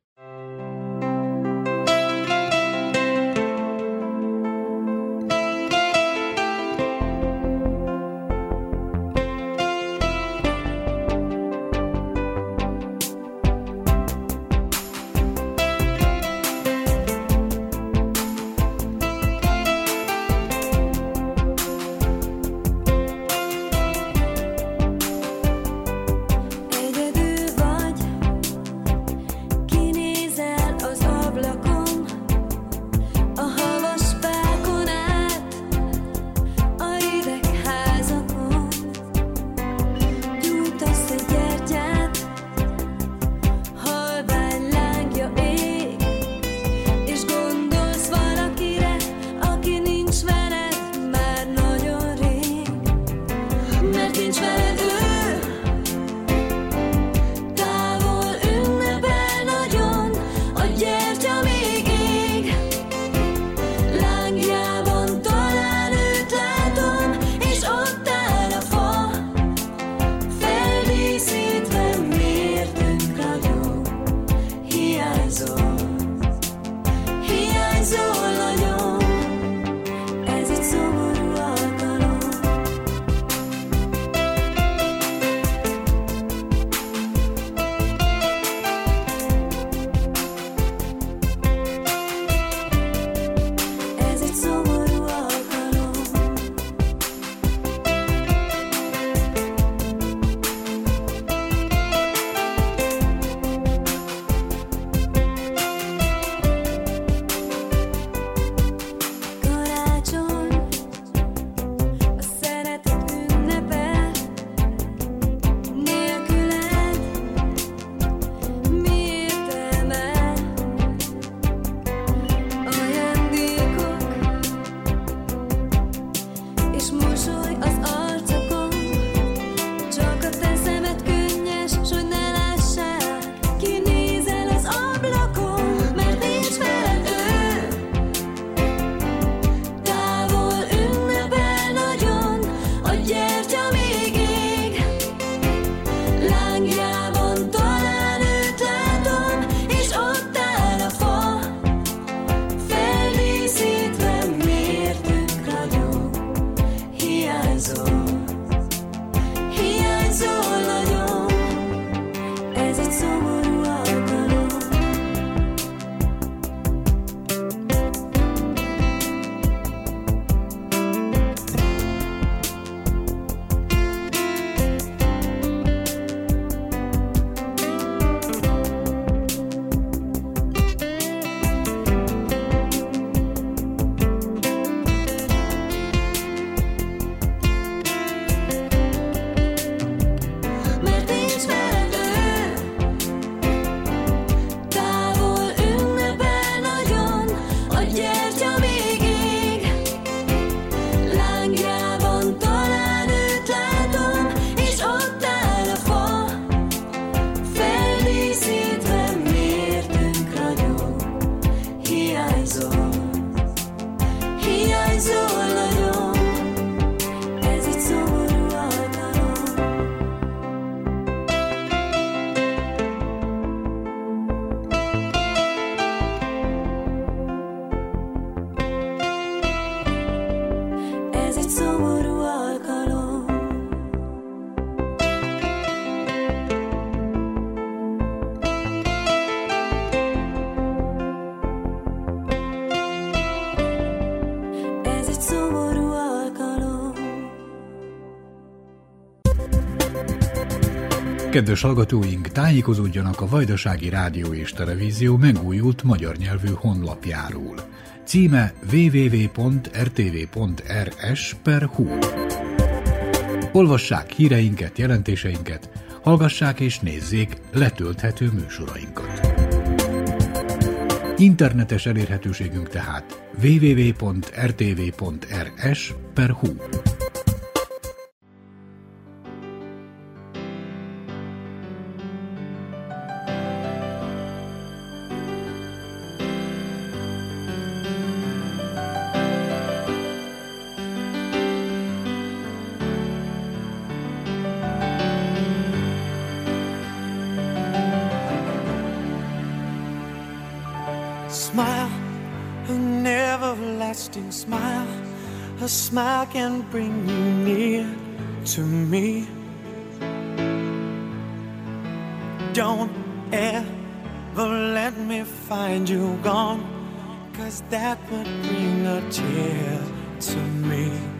Kedves hallgatóink, tájékozódjanak a Vajdasági Rádió és Televízió megújult magyar nyelvű honlapjáról. Címe www.rtv.rs per hu. Olvassák híreinket, jelentéseinket, hallgassák és nézzék letölthető műsorainkat. Internetes elérhetőségünk tehát www.rtv.rs per hu. Smile can bring you near to me. Don't ever let me find you gone, cause that would bring a tear to me.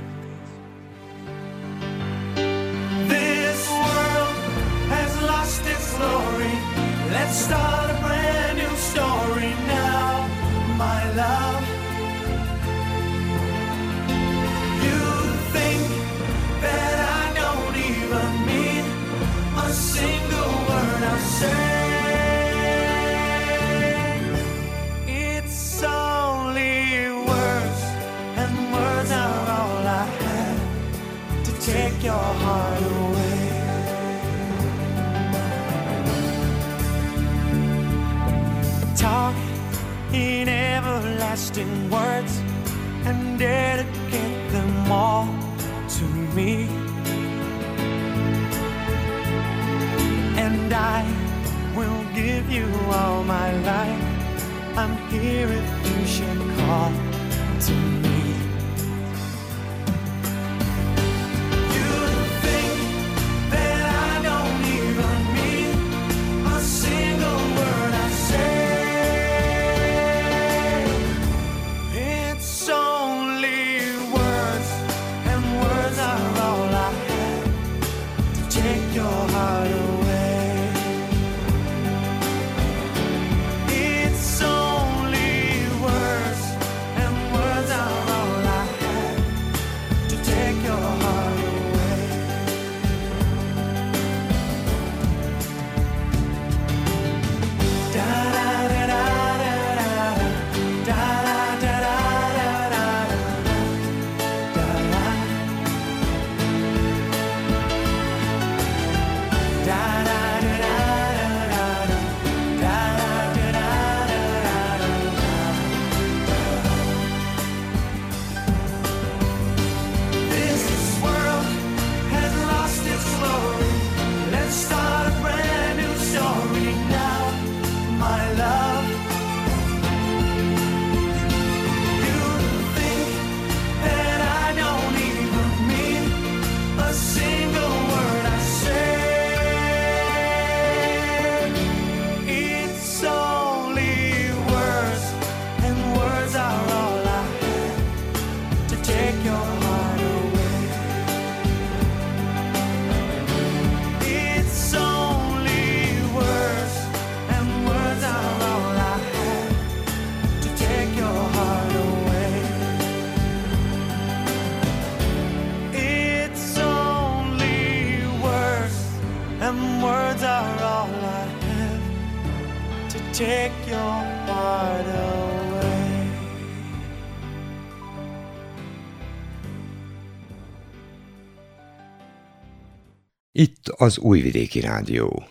Az Újvidéki Rádió.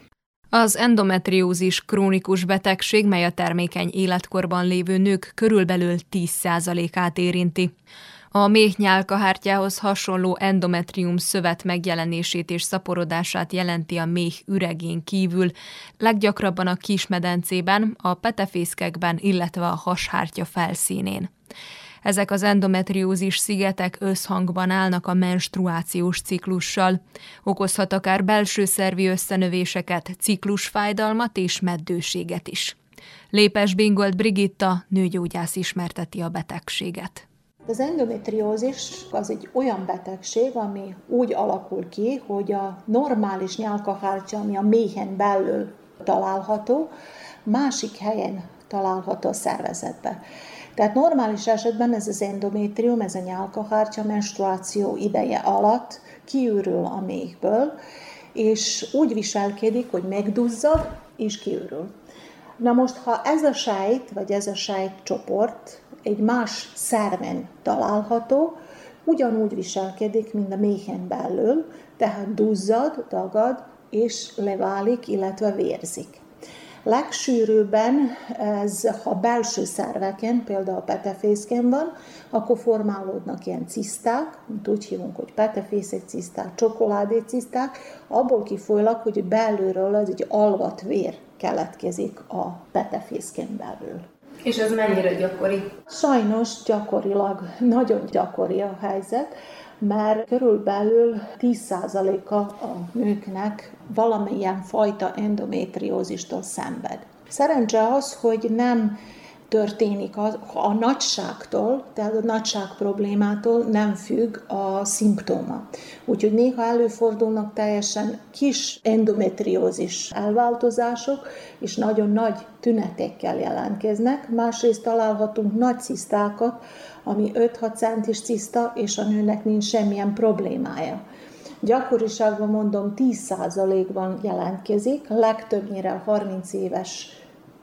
Az endometriózis krónikus betegség, mely a termékeny életkorban lévő nők körülbelül 10%-át érinti. A méhnyálkahártyához hasonló endometrium szövet megjelenését és szaporodását jelenti a méh üregén kívül, leggyakrabban a kismedencében, a petefészkekben, illetve a hashártya felszínén. Ezek az endometriózis szigetek összhangban állnak a menstruációs ciklussal. Okozhat akár belső szervi összenövéseket, ciklusfájdalmat és meddőséget is. Lépes Bingold Brigitta, nőgyógyász ismerteti a betegséget. Az endometriózis az egy olyan betegség, ami úgy alakul ki, hogy a normális nyálkahártya, ami a méhen belül található, másik helyen található a szervezetben. Tehát normális esetben ez az endometrium, ez a nyálkahártya menstruáció ideje alatt kiürül a méhből, és úgy viselkedik, hogy megduzzad és kiürül. Na most, ha ez a sejt, vagy ez a sejtcsoport egy más szerven található, ugyanúgy viselkedik, mint a méhen belül, tehát duzzad, dagad, és leválik, illetve vérzik. Legsűrűbben ez, ha belső szerveken, például a petefészken van, akkor formálódnak ilyen ciszták, mint úgy hívunk, hogy petefészek ciszták, csokoládé ciszták, abból kifolyólag, hogy belülről az egy alvat vér keletkezik a petefészken belül. És ez mennyire gyakori? Sajnos gyakorilag, nagyon gyakori a helyzet, mert körülbelül 10%-a a nőknek valamilyen fajta endometriózistól szenved. Szerencse az, hogy nem történik a, a nagyságtól, tehát a nagyság problémától nem függ a szimptóma. Úgyhogy néha előfordulnak teljesen kis endometriózis elváltozások, és nagyon nagy tünetekkel jelentkeznek. Másrészt találhatunk nagy cisztákat, ami 5-6 centis ciszta, és a nőnek nincs semmilyen problémája. Gyakoriságban mondom 10%-ban jelentkezik, legtöbbnyire 30 éves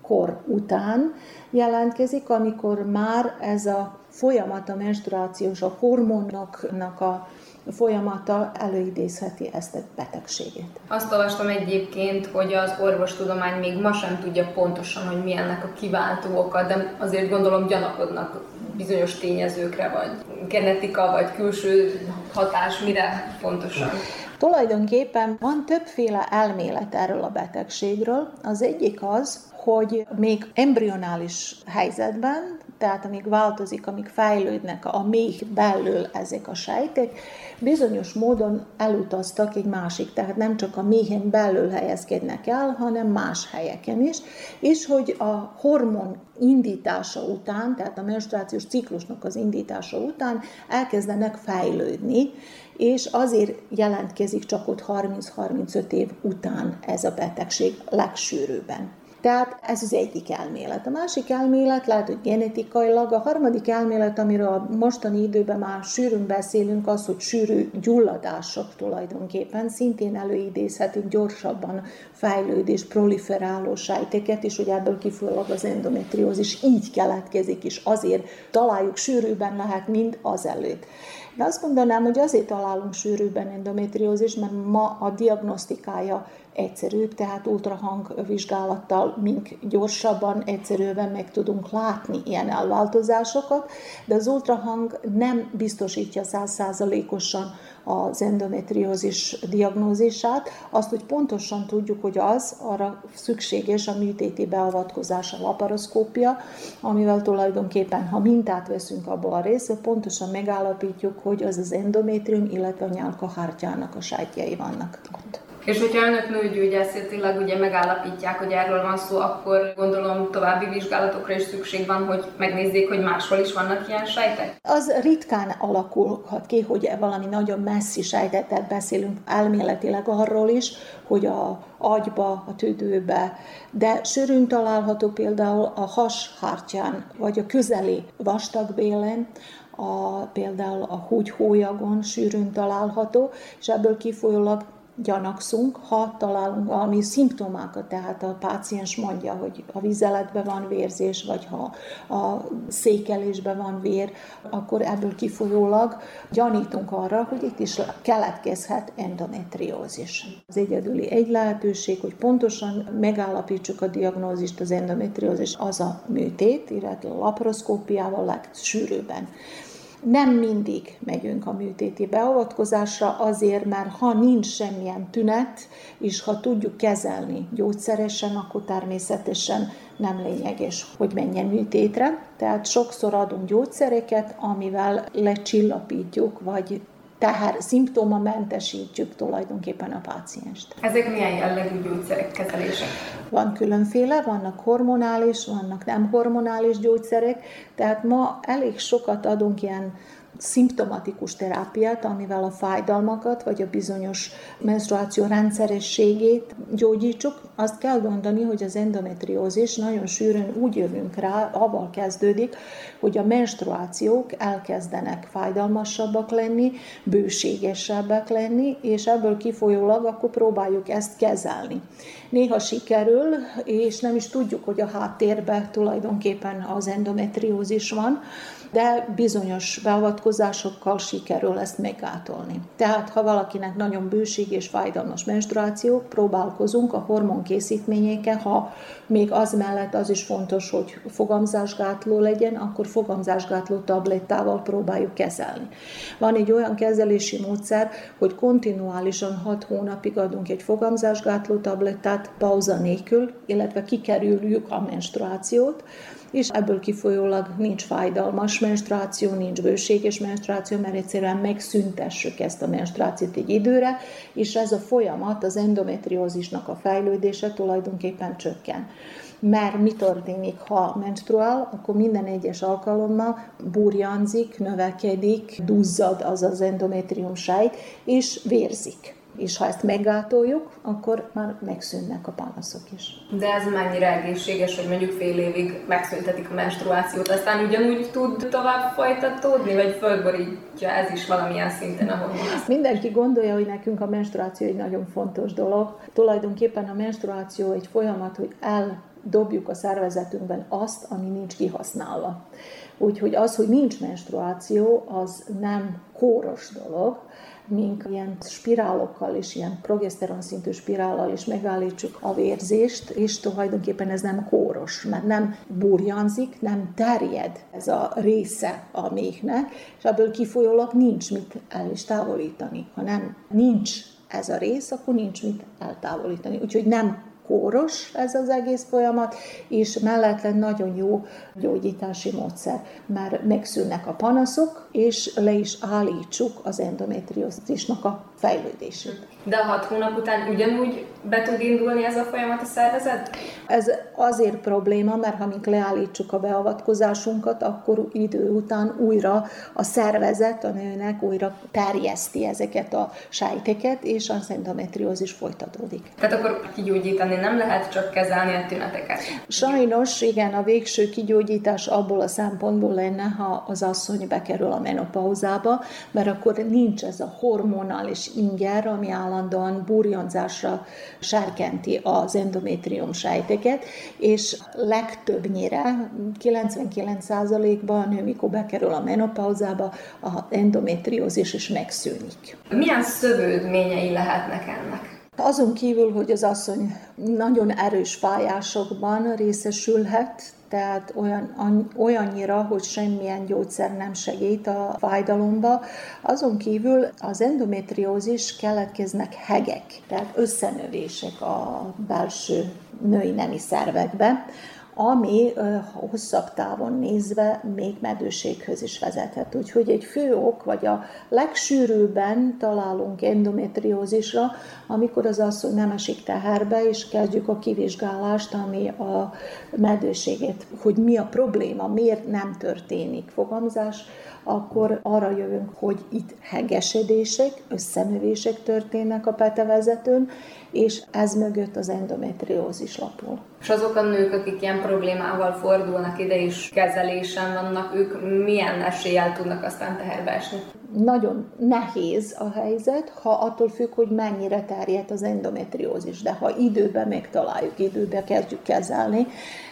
kor után jelentkezik, amikor már ez a folyamat, a menstruációs, a hormonoknak a folyamata előidézheti ezt a betegségét. Azt olvastam egyébként, hogy az orvostudomány még ma sem tudja pontosan, hogy mi ennek a kiváltó oka, de azért gondolom gyanakodnak bizonyos tényezőkre, vagy genetika, vagy külső hatás, mire pontosan? Tulajdonképpen van többféle elmélet erről a betegségről. Az egyik az, hogy még embrionális helyzetben, tehát amíg változik, amíg fejlődnek a méh belül ezek a sejtek, bizonyos módon elutaztak egy másik, tehát nem csak a méhen belül helyezkednek el, hanem más helyeken is, és hogy a hormon indítása után, tehát a menstruációs ciklusnak az indítása után elkezdenek fejlődni, és azért jelentkezik csak ott 30-35 év után ez a betegség legsűrűbben. Tehát ez az egyik elmélet. A másik elmélet lehet, hogy genetikailag, a harmadik elmélet, amiről a mostani időben már sűrűn beszélünk, az, hogy sűrű gyulladások tulajdonképpen szintén előidézhetik gyorsabban fejlődés, proliferáló sejteket, és hogy ebből kifolyólag az endometriózis így keletkezik, és azért találjuk sűrűbben lehet, mint azelőtt. De azt mondanám, hogy azért találunk sűrűbben endometriózis, mert ma a diagnosztikája egyszerűbb, tehát ultrahang vizsgálattal mink gyorsabban, egyszerűbben meg tudunk látni ilyen elváltozásokat, de az ultrahang nem biztosítja százszázalékosan az endometriózis diagnózisát, azt, hogy pontosan tudjuk, hogy az arra szükséges a műtéti beavatkozás, a laparoszkópia, amivel tulajdonképpen, ha mintát veszünk abból a részből, pontosan megállapítjuk, hogy az az endometrium, illetve a nyálkahártyának a sejtjei vannak ott. És hogyha önök nőgyógyászatilag ugye megállapítják, hogy erről van szó, akkor gondolom további vizsgálatokra is szükség van, hogy megnézzék, hogy máshol is vannak ilyen sejtek? Az ritkán alakulhat ki, hogy valami nagyon messzi sejtetet beszélünk elméletileg arról is, hogy a agyba, a tüdőbe, de sűrűn található például a hashártyán, vagy a közeli vastagbélen, a, például a húgyhólyagon sűrűn található, és ebből kifolyólag gyanakszunk, ha találunk valami szimptomákat, tehát a páciens mondja, hogy a vizeletben van vérzés, vagy ha a székelésben van vér, akkor ebből kifolyólag gyanítunk arra, hogy itt is keletkezhet endometriózis. Az egyedüli egy lehetőség, hogy pontosan megállapítsuk a diagnózist, az endometriózis az a műtét, illetve a laparoszkópiával legsűrűbben. Nem mindig megyünk a műtéti beavatkozásra azért, mert ha nincs semmilyen tünet, és ha tudjuk kezelni gyógyszeresen, akkor természetesen nem lényeges, hogy menjen műtétre. Tehát sokszor adunk gyógyszereket, amivel lecsillapítjuk, vagy teher mentesítjük tulajdonképpen a pácienst. Ezek milyen jellegű gyógyszerek, kezelések? Van különféle, vannak hormonális, vannak nem hormonális gyógyszerek, tehát ma elég sokat adunk ilyen szimptomatikus terápiát, amivel a fájdalmakat, vagy a bizonyos menstruáció rendszerességét gyógyítsuk. Azt kell mondani, hogy az endometriózis nagyon sűrűn úgy jövünk rá, avval kezdődik, hogy a menstruációk elkezdenek fájdalmasabbak lenni, bőségesebbek lenni, és ebből kifolyólag akkor próbáljuk ezt kezelni. Néha sikerül, és nem is tudjuk, hogy a háttérben tulajdonképpen az endometriózis van, de bizonyos beavatkozásokkal sikerül ezt meggátolni. Tehát, ha valakinek nagyon bőség és fájdalmas menstruáció, próbálkozunk a hormonkészítményekkel, ha még az mellett az is fontos, hogy fogamzásgátló legyen, akkor fogamzásgátló tablettával próbáljuk kezelni. Van egy olyan kezelési módszer, hogy kontinuálisan 6 hónapig adunk egy fogamzásgátló tablettát pauza nélkül, illetve kikerüljük a menstruációt, és ebből kifolyólag nincs fájdalmas menstruáció, nincs bőséges menstruáció, mert egyszerűen megszüntessük ezt a menstruációt egy időre, és ez a folyamat, az endometriózisnak a fejlődése tulajdonképpen csökken. Mert mi történik, ha menstruál, akkor minden egyes alkalommal burjanzik, növekedik, duzzad az az endometrium sejt, és vérzik és ha ezt meggátoljuk, akkor már megszűnnek a panaszok is. De ez mennyire egészséges, hogy mondjuk fél évig megszüntetik a menstruációt, aztán ugyanúgy tud tovább folytatódni, vagy fölborítja ez is valamilyen szinten a hormonokat? Mindenki gondolja, hogy nekünk a menstruáció egy nagyon fontos dolog. Tulajdonképpen a menstruáció egy folyamat, hogy eldobjuk a szervezetünkben azt, ami nincs kihasználva. Úgyhogy az, hogy nincs menstruáció, az nem kóros dolog, mink ilyen spirálokkal és ilyen progeszteron szintű spirállal is megállítsuk a vérzést, és tulajdonképpen ez nem kóros, mert nem burjanzik, nem terjed ez a része a méhnek, és ebből kifolyólag nincs mit el is távolítani. Ha nem nincs ez a rész, akkor nincs mit eltávolítani. Úgyhogy nem kóros ez az egész folyamat, és mellette nagyon jó gyógyítási módszer, mert megszűnnek a panaszok, és le is állítsuk az endometriózisnak a fejlődését. De a hat hónap után ugyanúgy be tud indulni ez a folyamat a szervezet? Ez azért probléma, mert ha mi leállítsuk a beavatkozásunkat, akkor idő után újra a szervezet a nőnek újra terjeszti ezeket a sejteket, és az endometriózis folytatódik. Tehát akkor kigyógyítani nem lehet csak kezelni a tüneteket? Sajnos, igen, a végső kigyógyítás abból a szempontból lenne, ha az asszony bekerül a menopauzába, mert akkor nincs ez a hormonális inger, ami állandóan burjonzásra sárkenti az endometrium sejteket, és legtöbbnyire, 99%-ban a nő, mikor bekerül a menopauzába, a endometriózis is megszűnik. Milyen szövődményei lehetnek ennek? Azon kívül, hogy az asszony nagyon erős fájásokban részesülhet, tehát olyan, olyannyira, hogy semmilyen gyógyszer nem segít a fájdalomba. Azon kívül az endometriózis keletkeznek hegek, tehát összenövések a belső női nemi szervekbe, ami hosszabb távon nézve még medőséghöz is vezethet. Úgyhogy egy fő ok, vagy a legsűrűbben találunk endometriózisra, amikor az asszony nem esik teherbe, és kezdjük a kivizsgálást, ami a medőségét, hogy mi a probléma, miért nem történik fogamzás, akkor arra jövünk, hogy itt hegesedések, összenövések történnek a petevezetőn, és ez mögött az endometriózis lapul. És azok a nők, akik ilyen problémával fordulnak ide és kezelésen vannak, ők milyen eséllyel tudnak aztán teherbe esni? Nagyon nehéz a helyzet, ha attól függ, hogy mennyire terjed az endometriózis, de ha időben megtaláljuk, időben kezdjük kezelni,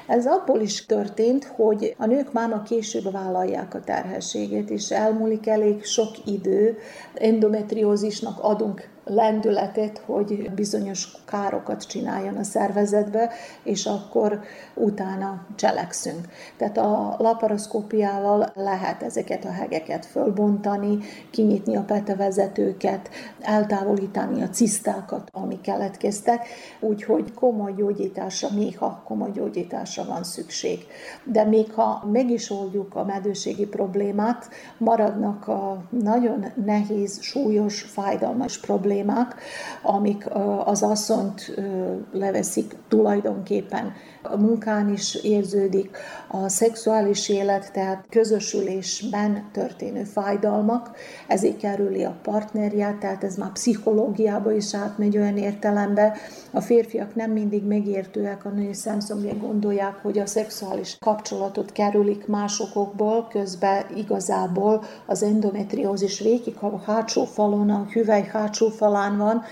ez abból is történt, hogy a nők máma később vállalják a terhességet, és elmúlik elég sok idő, endometriózisnak adunk lendületet, hogy bizonyos károkat csináljon a szervezetbe, és akkor utána cselekszünk. Tehát a laparoszkópiával lehet ezeket a hegeket fölbontani, kinyitni a petevezetőket, eltávolítani a cisztákat, amik keletkeztek, úgyhogy komoly gyógyításra, néha komoly gyógyításra van szükség. De még ha meg is oldjuk a medőségi problémát, maradnak a nagyon nehéz, súlyos, fájdalmas problémák, amik az asszonyt leveszik tulajdonképpen a munkán is érződik, a szexuális élet, tehát közösülésben történő fájdalmak, ezért kerüli a partnerját, tehát ez már pszichológiába is átmegy olyan értelembe. A férfiak nem mindig megértőek a női szemszögén gondolják, hogy a szexuális kapcsolatot kerülik másokból, közben igazából az endometriózis végig a hátsó falon, a hüvely hátsó falán van,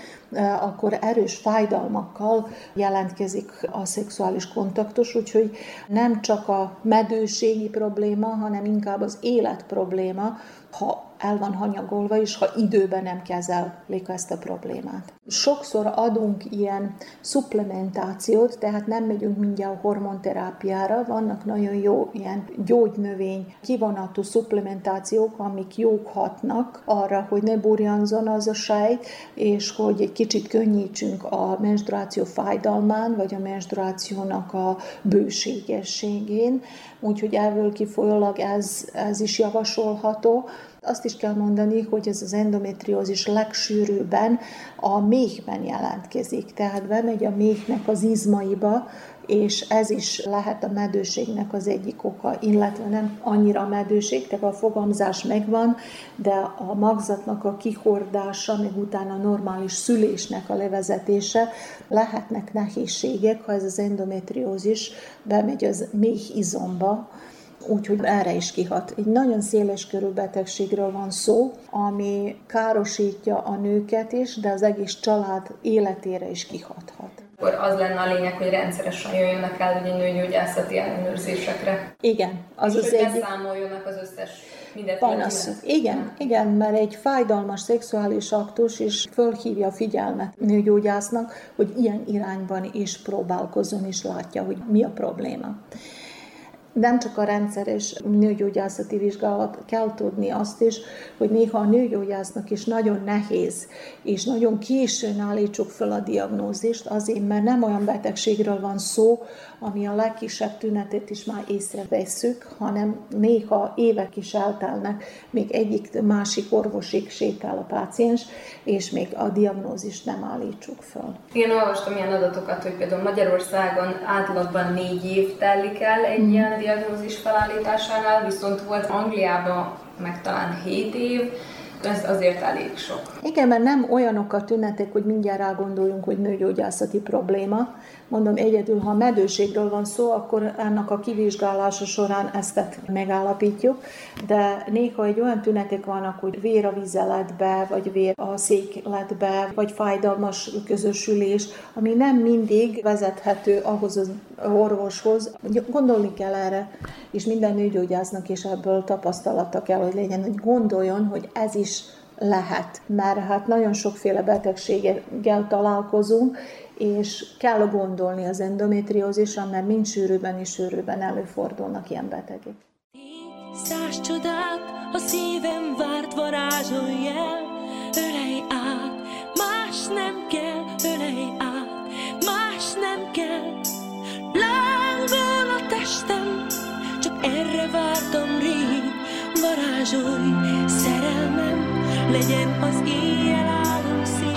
akkor erős fájdalmakkal jelentkezik a szexuális kontaktus, úgyhogy nem csak a medőségi probléma, hanem inkább az élet probléma, ha el van hanyagolva, és ha időben nem kezelik ezt a problémát. Sokszor adunk ilyen supplementációt, tehát nem megyünk mindjárt hormonterápiára, vannak nagyon jó ilyen gyógynövény kivonatú supplementációk, amik jók hatnak arra, hogy ne burjanzon az a sejt, és hogy egy kicsit könnyítsünk a menstruáció fájdalmán, vagy a menstruációnak a bőségességén, úgyhogy ebből kifolyólag ez, ez is javasolható. Azt is kell mondani, hogy ez az endometriózis legsűrűbben a méhben jelentkezik, tehát bemegy a méhnek az izmaiba, és ez is lehet a medőségnek az egyik oka, illetve nem annyira a medőség, tehát a fogamzás megvan, de a magzatnak a kihordása, még utána a normális szülésnek a levezetése, lehetnek nehézségek, ha ez az endometriózis bemegy az méh izomba, úgyhogy erre is kihat. Egy nagyon széles körű betegségről van szó, ami károsítja a nőket is, de az egész család életére is kihathat. Akkor az lenne a lényeg, hogy rendszeresen jöjjönek el ugye nőgyógyászati ellenőrzésekre. Igen, az és az egyik beszámoljanak az összes panasz. Igen, igen, mert egy fájdalmas szexuális aktus is fölhívja a figyelmet nőgyógyásznak, hogy ilyen irányban is próbálkozom, és látja, hogy mi a probléma nem csak a rendszeres nőgyógyászati vizsgálat, kell tudni azt is, hogy néha a nőgyógyásznak is nagyon nehéz, és nagyon későn állítsuk fel a diagnózist, azért, mert nem olyan betegségről van szó, ami a legkisebb tünetet is már észrevesszük, hanem néha évek is eltelnek, még egyik másik orvosig sétál a páciens, és még a diagnózist nem állítsuk fel. Én olvastam ilyen adatokat, hogy például Magyarországon átlagban négy év telik el egy mm. ilyen diagnózis felállításánál, viszont volt Angliában meg talán 7 év, ez azért elég sok. Igen, mert nem olyanok a tünetek, hogy mindjárt rágondoljunk, hogy nőgyógyászati probléma. Mondom, egyedül, ha medőségről van szó, akkor ennek a kivizsgálása során ezt megállapítjuk, de néha egy olyan tünetek vannak, hogy vér a vizeletbe, vagy vér a székletbe, vagy fájdalmas közösülés, ami nem mindig vezethető ahhoz az orvoshoz. Gondolni kell erre, és minden nőgyógyásznak is ebből tapasztalata kell, hogy legyen, hogy gondoljon, hogy ez is lehet, mert hát nagyon sokféle betegséggel találkozunk, és kell gondolni az endometriózisra, mert mind sűrűben és sűrűben előfordulnak ilyen betegek. Száz csodát a szívem várt varázsolj el, ölej át, más nem kell, ölej át, más nem kell. Lángol a testem, csak erre vártam rég, varázsolj, szerelmem, legyen az éjjel álom szín.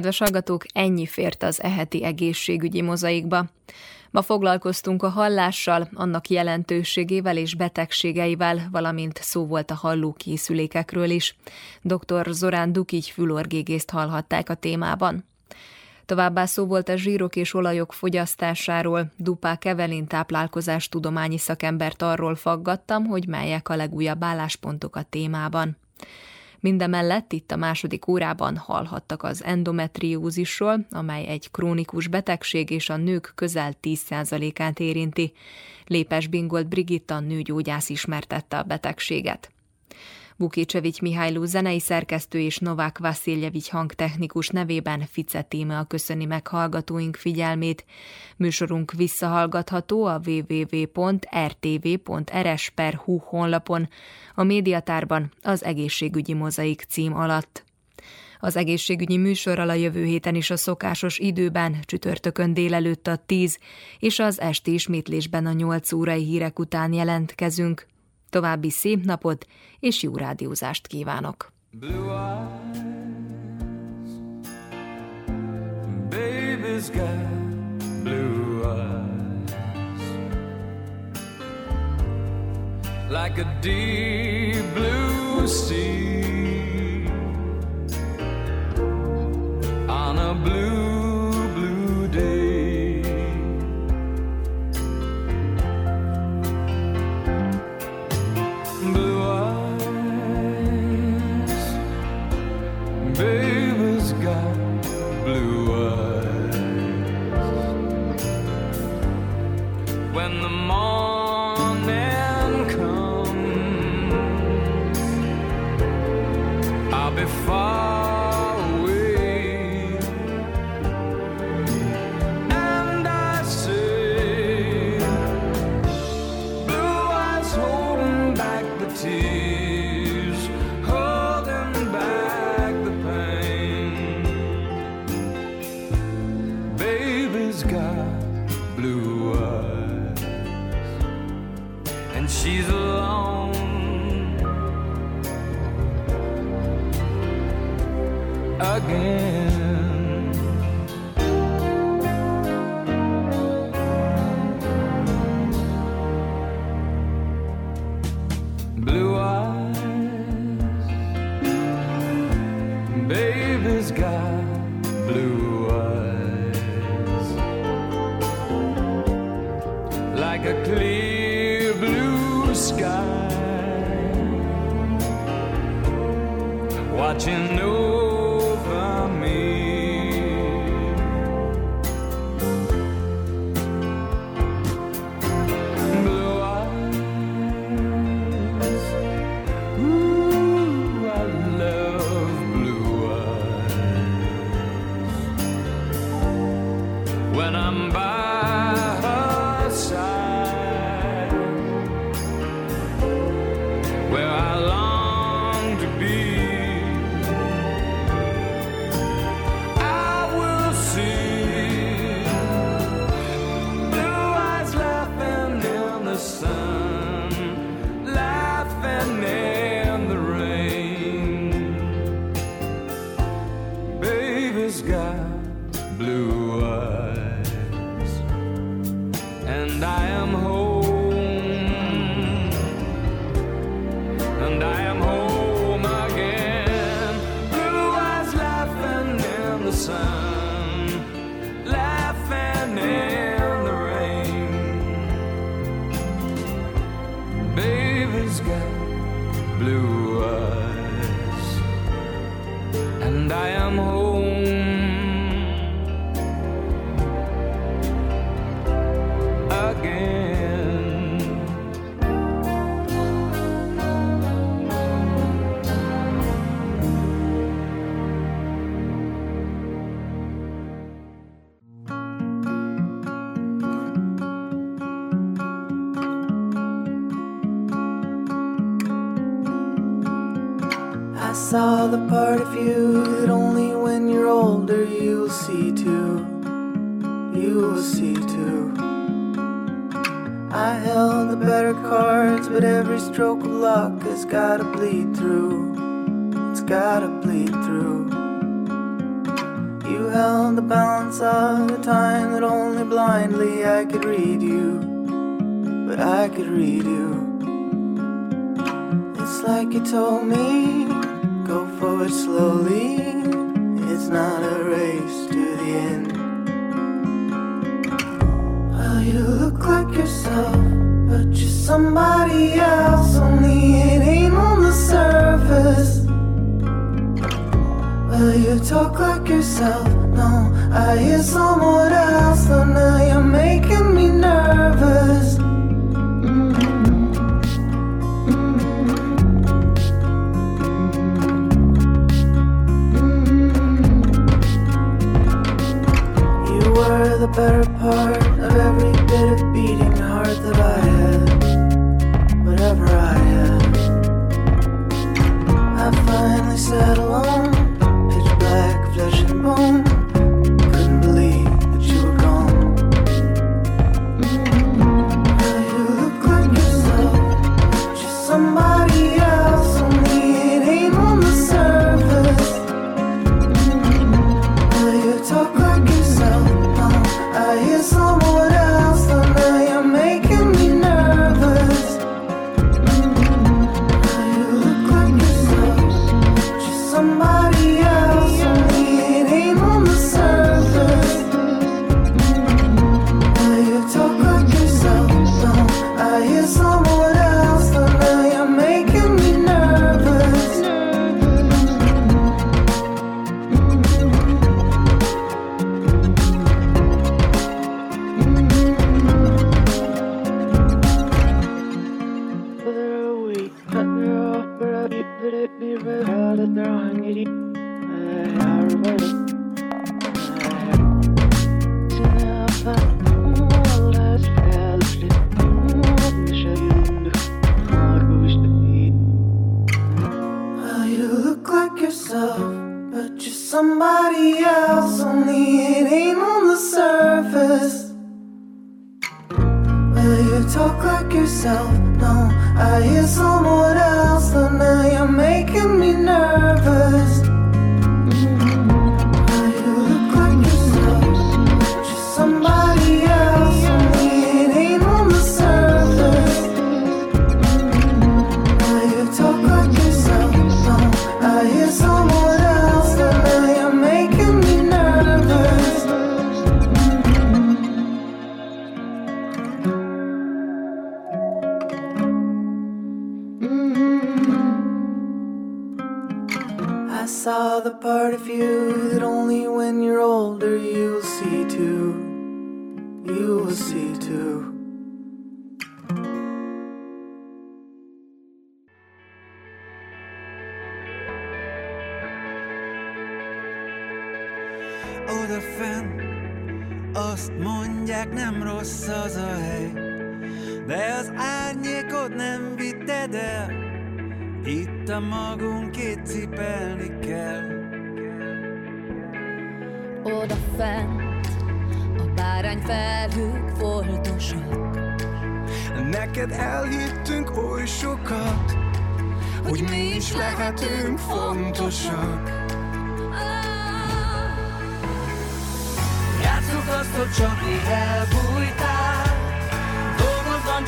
Kedves hallgatók, ennyi fért az eheti egészségügyi mozaikba. Ma foglalkoztunk a hallással, annak jelentőségével és betegségeivel, valamint szó volt a hallókészülékekről is. Dr. Zorán Dukigy fülorgégészt hallhatták a témában. Továbbá szó volt a zsírok és olajok fogyasztásáról, Dupák Evelin táplálkozás tudományi szakembert arról faggattam, hogy melyek a legújabb álláspontok a témában. Mindemellett itt a második órában hallhattak az endometriózisról, amely egy krónikus betegség és a nők közel 10%-át érinti. Lépes Bingolt Brigitta nőgyógyász ismertette a betegséget. Bukécsevics Mihályló zenei szerkesztő és Novák Vasiljevics hangtechnikus nevében Fice Tímea köszöni meg hallgatóink figyelmét. Műsorunk visszahallgatható a www.rtv.rs.hu honlapon, a médiatárban az egészségügyi mozaik cím alatt. Az egészségügyi műsorral a jövő héten is a szokásos időben, csütörtökön délelőtt a 10 és az esti ismétlésben a 8 órai hírek után jelentkezünk. További szép napot és jó rádiózást kívánok! Blue eyes, Like a deep blue sea. On a blue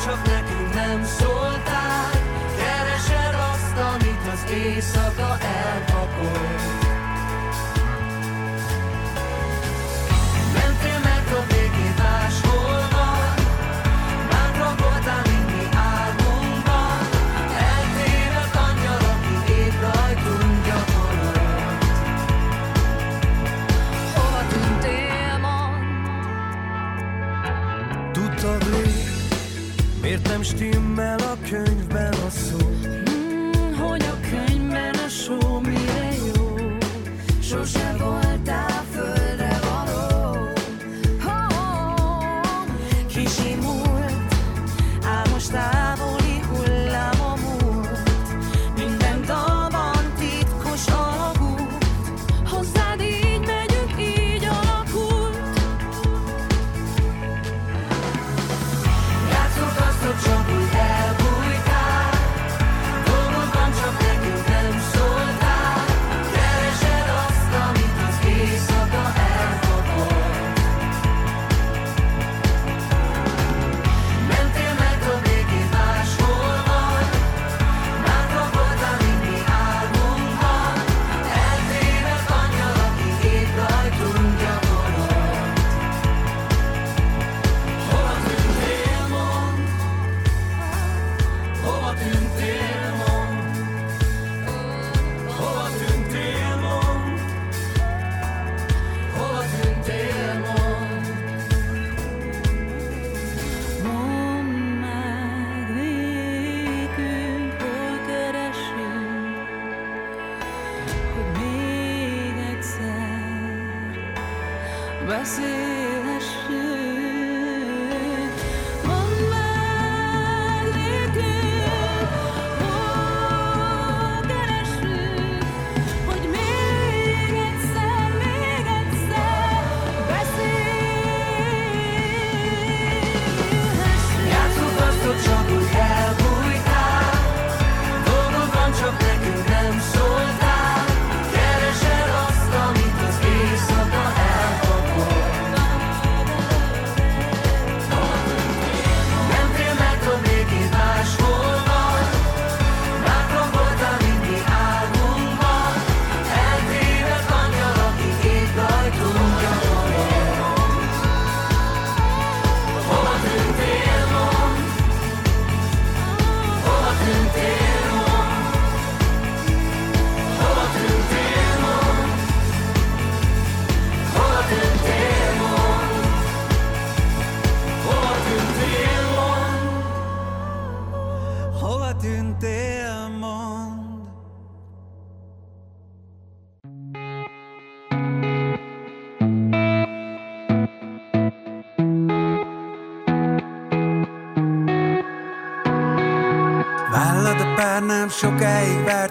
truck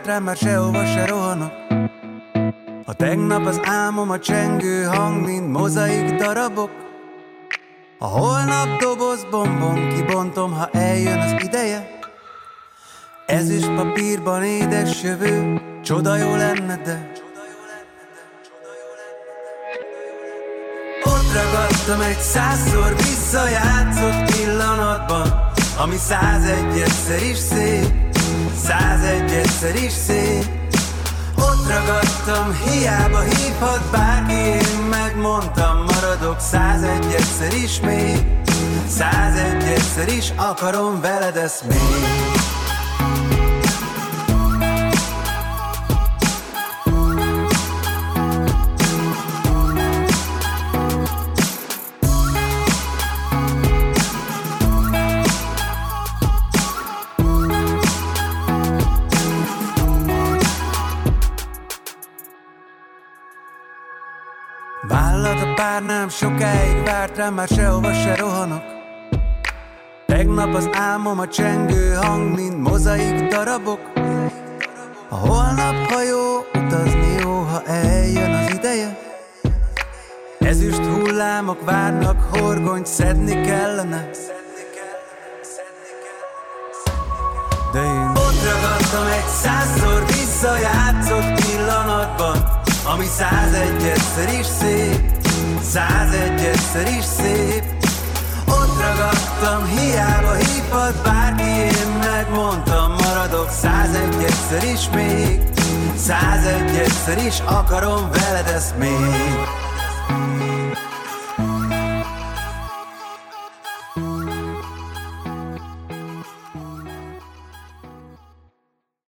rám, már sehova se rohanok. A tegnap az álmom a csengő hang, mint mozaik darabok. A holnap doboz bombon kibontom, ha eljön az ideje. Ez is papírban édes jövő, csoda jó lenne, de Ott ragadtam egy százszor visszajátszott pillanatban Ami százegy egyszer is szép Százegy egyszer is szép. Ott ragadtam, hiába hívhat bárki Én megmondtam, maradok százegy egyszer is még. Százegy egyszer is akarom veled ezt még Bár nem sokáig várt rám, már sehova se rohanok. Tegnap az álmom a csengő hang, mint mozaik darabok. A holnap hajó, utazni jó, ha eljön az ideje. Ezüst hullámok várnak, horgonyt szedni kellene. De én ott ragadtam egy százszor visszajátszott pillanatban Ami százegy egyszer is szép Százegy egyszer is szép. Ott ragadtam, hiába hívhat bárki Én megmondtam, maradok százegy egyszer is még. Százegy egyszer is akarom veled ezt még